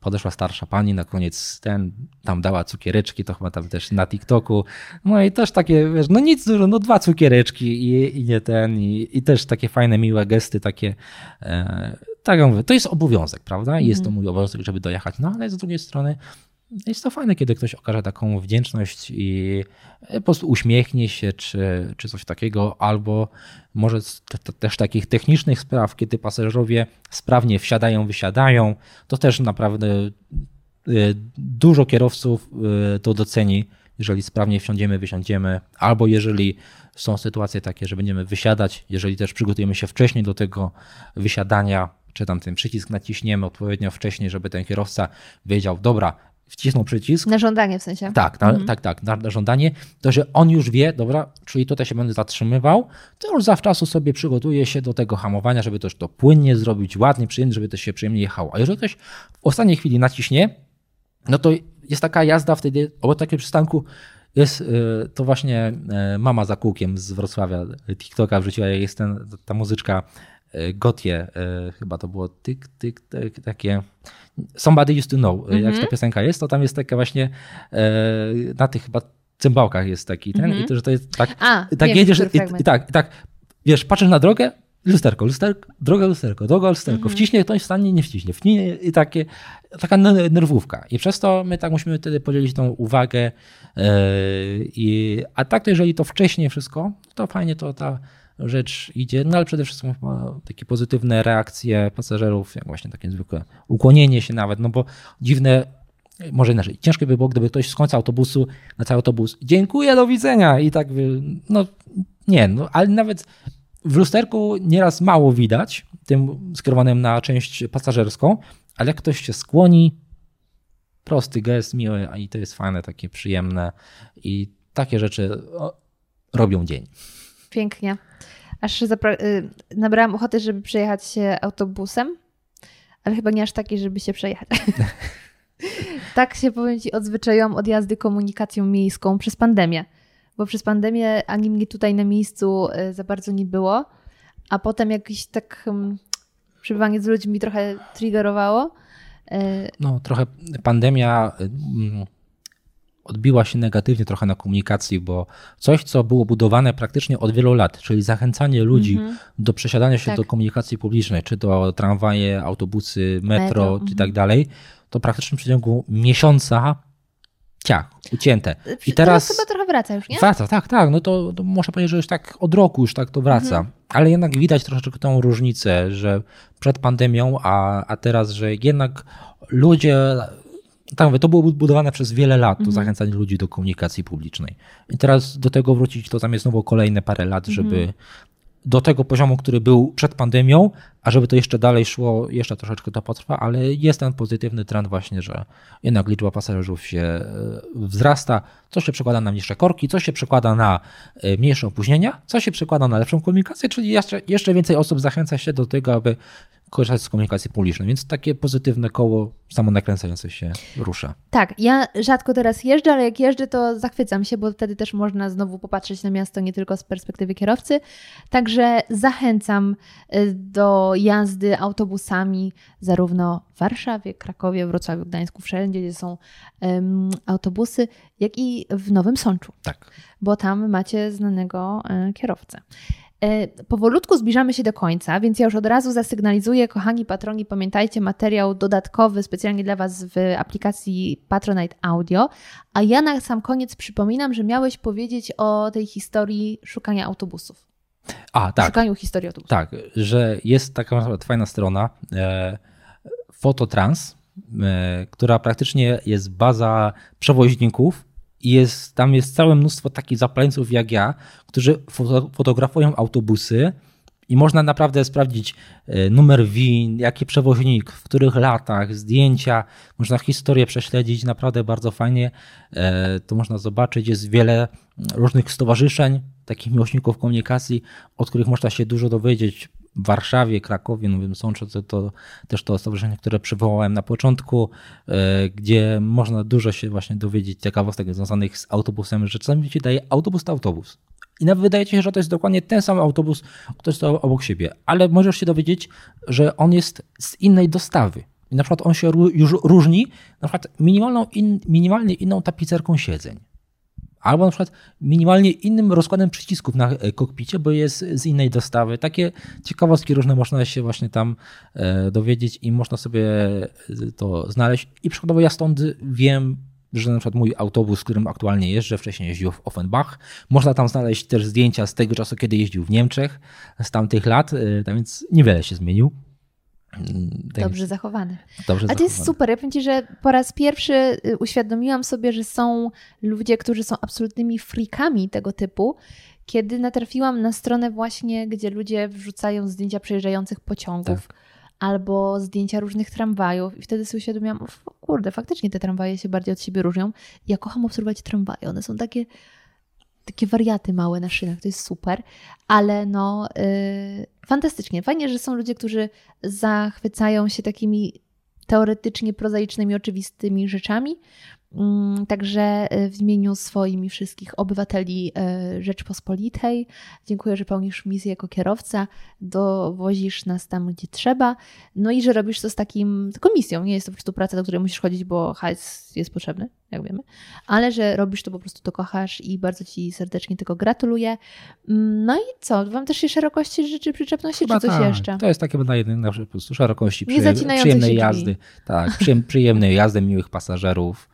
podeszła starsza pani, na koniec ten, tam dała cukiereczki, to chyba tam też na TikToku. No i też takie, wiesz, no nic dużo, no dwa cukiereczki i, i nie ten, i, i też takie fajne, miłe gesty, takie, e, tak jak mówię, to jest obowiązek, prawda? Jest to mhm. mój obowiązek, żeby dojechać, no ale z drugiej strony jest to fajne, kiedy ktoś okaże taką wdzięczność i po prostu uśmiechnie się, czy, czy coś takiego, albo może też takich technicznych spraw, kiedy pasażerowie sprawnie wsiadają, wysiadają, to też naprawdę y, dużo kierowców y, to doceni, jeżeli sprawnie wsiądziemy, wysiądziemy, albo jeżeli są sytuacje takie, że będziemy wysiadać, jeżeli też przygotujemy się wcześniej do tego wysiadania, czy tam ten przycisk naciśniemy odpowiednio wcześniej, żeby ten kierowca wiedział, dobra, wcisnął przycisk. Na żądanie w sensie. Tak, na, mhm. tak, tak, na, na, żądanie, to że on już wie, dobra, czyli tutaj się będę zatrzymywał, to już zawczasu sobie przygotuje się do tego hamowania, żeby też to płynnie zrobić, ładnie, przyjemnie, żeby to się przyjemnie jechało. A jeżeli ktoś w ostatniej chwili naciśnie, no to jest taka jazda wtedy, obok takiego przystanku jest y, to właśnie y, mama za kółkiem z Wrocławia, TikToka wrzuciła, jest ten, ta muzyczka Gotie, chyba to było tyk, tyk, tyk takie Somebody Used to Know, jak ta mhm. piosenka jest, to tam jest taka właśnie na tych chyba cymbałkach jest taki ten mm -hmm. i to, że to jest tak, A, tak wiem, jedziesz i, i, tak, i tak, wiesz, patrzysz na drogę, lusterko, lusterko, droga lusterko, droga lusterko, -hmm. wciśnie ktoś, stanie, nie wciśnie, wciśnie i takie, taka nerwówka. I przez to my tak musimy wtedy podzielić tą uwagę yy, i, a tak to jeżeli to wcześniej wszystko, to fajnie to ta rzecz idzie, no ale przede wszystkim takie pozytywne reakcje pasażerów, jak właśnie takie zwykłe ukłonienie się nawet, no bo dziwne może inaczej, ciężko by było, gdyby ktoś z końca autobusu na cały autobus dziękuję, do widzenia i tak, no nie, no ale nawet w lusterku nieraz mało widać, tym skierowanym na część pasażerską, ale jak ktoś się skłoni, prosty gest, miły, i to jest fajne, takie przyjemne i takie rzeczy robią dzień. Pięknie. Aż y, nabrałam ochoty, żeby przejechać się autobusem, ale chyba nie aż taki, żeby się przejechać. tak się powiem Ci odzwyczaiłam od jazdy komunikacją miejską przez pandemię. Bo przez pandemię ani mnie tutaj na miejscu e, za bardzo nie było, a potem jakiś tak hmm, przebywanie z ludźmi trochę triggerowało. E, no, trochę pandemia mm, odbiła się negatywnie trochę na komunikacji, bo coś, co było budowane praktycznie od wielu lat, czyli zachęcanie ludzi mm -hmm. do przesiadania się tak. do komunikacji publicznej, czy to tramwaje, autobusy, metro, metro. czy tak mhm. dalej, to praktycznie w przeciągu miesiąca ciach, ucięte. I teraz, teraz chyba trochę wraca już, nie? Wraca, tak, tak. No to, to można powiedzieć, że już tak od roku już tak to wraca. Mhm. Ale jednak widać troszeczkę tą różnicę, że przed pandemią, a, a teraz, że jednak ludzie tak mówię, to było budowane przez wiele lat, to mhm. zachęcanie ludzi do komunikacji publicznej. I teraz do tego wrócić, to tam jest znowu kolejne parę lat, żeby mhm do tego poziomu, który był przed pandemią, a żeby to jeszcze dalej szło, jeszcze troszeczkę to potrwa, ale jest ten pozytywny trend właśnie, że jednak liczba pasażerów się e, wzrasta, co się przekłada na mniejsze korki, co się przekłada na e, mniejsze opóźnienia, co się przekłada na lepszą komunikację, czyli jeszcze, jeszcze więcej osób zachęca się do tego, aby korzystać z komunikacji publicznej, więc takie pozytywne koło samonakręcające się rusza. Tak, ja rzadko teraz jeżdżę, ale jak jeżdżę, to zachwycam się, bo wtedy też można znowu popatrzeć na miasto nie tylko z perspektywy kierowcy. Także zachęcam y, do jazdy autobusami zarówno w Warszawie, Krakowie, Wrocławiu, Gdańsku, wszędzie, gdzie są um, autobusy, jak i w Nowym Sączu. Tak. Bo tam macie znanego y, kierowcę. E, powolutku zbliżamy się do końca, więc ja już od razu zasygnalizuję, kochani patroni, pamiętajcie, materiał dodatkowy specjalnie dla Was w aplikacji Patronite Audio. A ja na sam koniec przypominam, że miałeś powiedzieć o tej historii szukania autobusów. A, tak. Szukaniu historii autobusów. Tak, że jest taka fajna strona e, Fototrans, e, która praktycznie jest baza przewoźników i jest, tam jest całe mnóstwo takich zapaleńców jak ja, którzy fotografują autobusy i można naprawdę sprawdzić e, numer win, jaki przewoźnik, w których latach, zdjęcia, można historię prześledzić, naprawdę bardzo fajnie. E, to można zobaczyć. Jest wiele różnych stowarzyszeń, takich miłośników komunikacji, od których można się dużo dowiedzieć w Warszawie, Krakowie, Nowym Sączu, to, to też to stowarzyszenie, które przywołałem na początku, e, gdzie można dużo się właśnie dowiedzieć ciekawostek związanych z autobusem, że czasami ci daje autobus to autobus. I nawet wydaje ci się, że to jest dokładnie ten sam autobus, który stał obok siebie, ale możesz się dowiedzieć, że on jest z innej dostawy. I na przykład on się już różni na przykład minimalną in, minimalnie inną tapicerką siedzeń albo na przykład minimalnie innym rozkładem przycisków na e, kokpicie, bo jest z innej dostawy. Takie ciekawostki różne można się właśnie tam e, dowiedzieć i można sobie e, to znaleźć. I przykładowo ja stąd wiem, że na przykład mój autobus, którym aktualnie jeżdżę, wcześniej jeździł w Offenbach. Można tam znaleźć też zdjęcia z tego czasu, kiedy jeździł w Niemczech, z tamtych lat, tak więc niewiele się zmienił. Dobrze zachowany. Dobrze A to jest super. Ja powiem Ci, że po raz pierwszy y, uświadomiłam sobie, że są ludzie, którzy są absolutnymi freakami tego typu, kiedy natrafiłam na stronę właśnie, gdzie ludzie wrzucają zdjęcia przejeżdżających pociągów. Tak. Albo zdjęcia różnych tramwajów, i wtedy sobie uświadomiłam, kurde, faktycznie te tramwaje się bardziej od siebie różnią. Ja kocham obserwować tramwaje. One są takie takie wariaty małe na szynach, to jest super, ale no yy, fantastycznie. Fajnie, że są ludzie, którzy zachwycają się takimi teoretycznie prozaicznymi, oczywistymi rzeczami, także e, w imieniu swoim i wszystkich obywateli e, Rzeczpospolitej dziękuję, że pełnisz misję jako kierowca, dowozisz nas tam, gdzie trzeba, no i że robisz to z takim, taką misją. Nie jest to po prostu praca, do której musisz chodzić, bo hajs jest potrzebny, jak wiemy, ale że robisz to po prostu, to kochasz i bardzo Ci serdecznie tego gratuluję. Mm, no i co? Wam też się szerokości życzy przyczepności, Chyba czy coś tak. jeszcze? To jest takie na jednej na po prostu szerokości, przyjem, przyjemnej jazdy. Tak, przyjem, przyjemnej jazdy, miłych pasażerów.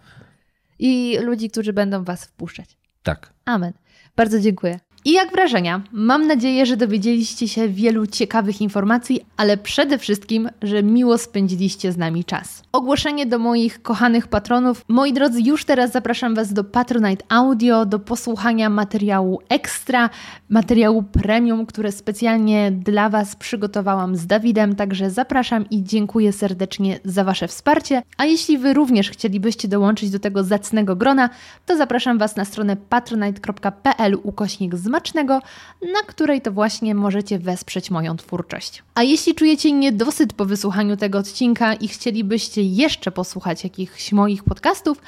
I ludzi, którzy będą Was wpuszczać. Tak. Amen. Bardzo dziękuję. I jak wrażenia? Mam nadzieję, że dowiedzieliście się wielu ciekawych informacji, ale przede wszystkim, że miło spędziliście z nami czas. Ogłoszenie do moich kochanych patronów. Moi drodzy, już teraz zapraszam Was do Patronite Audio, do posłuchania materiału ekstra, materiału premium, które specjalnie dla Was przygotowałam z Dawidem, także zapraszam i dziękuję serdecznie za Wasze wsparcie. A jeśli Wy również chcielibyście dołączyć do tego zacnego grona, to zapraszam Was na stronę patronite.pl ukośnik z smacznego, na której to właśnie możecie wesprzeć moją twórczość. A jeśli czujecie niedosyt po wysłuchaniu tego odcinka i chcielibyście jeszcze posłuchać jakichś moich podcastów,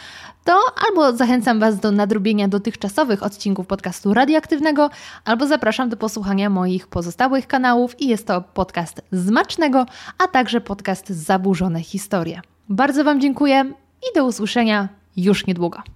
to albo zachęcam Was do nadrobienia dotychczasowych odcinków podcastu radioaktywnego, albo zapraszam do posłuchania moich pozostałych kanałów i jest to podcast Zmacznego, a także podcast Zaburzone Historie. Bardzo Wam dziękuję i do usłyszenia już niedługo.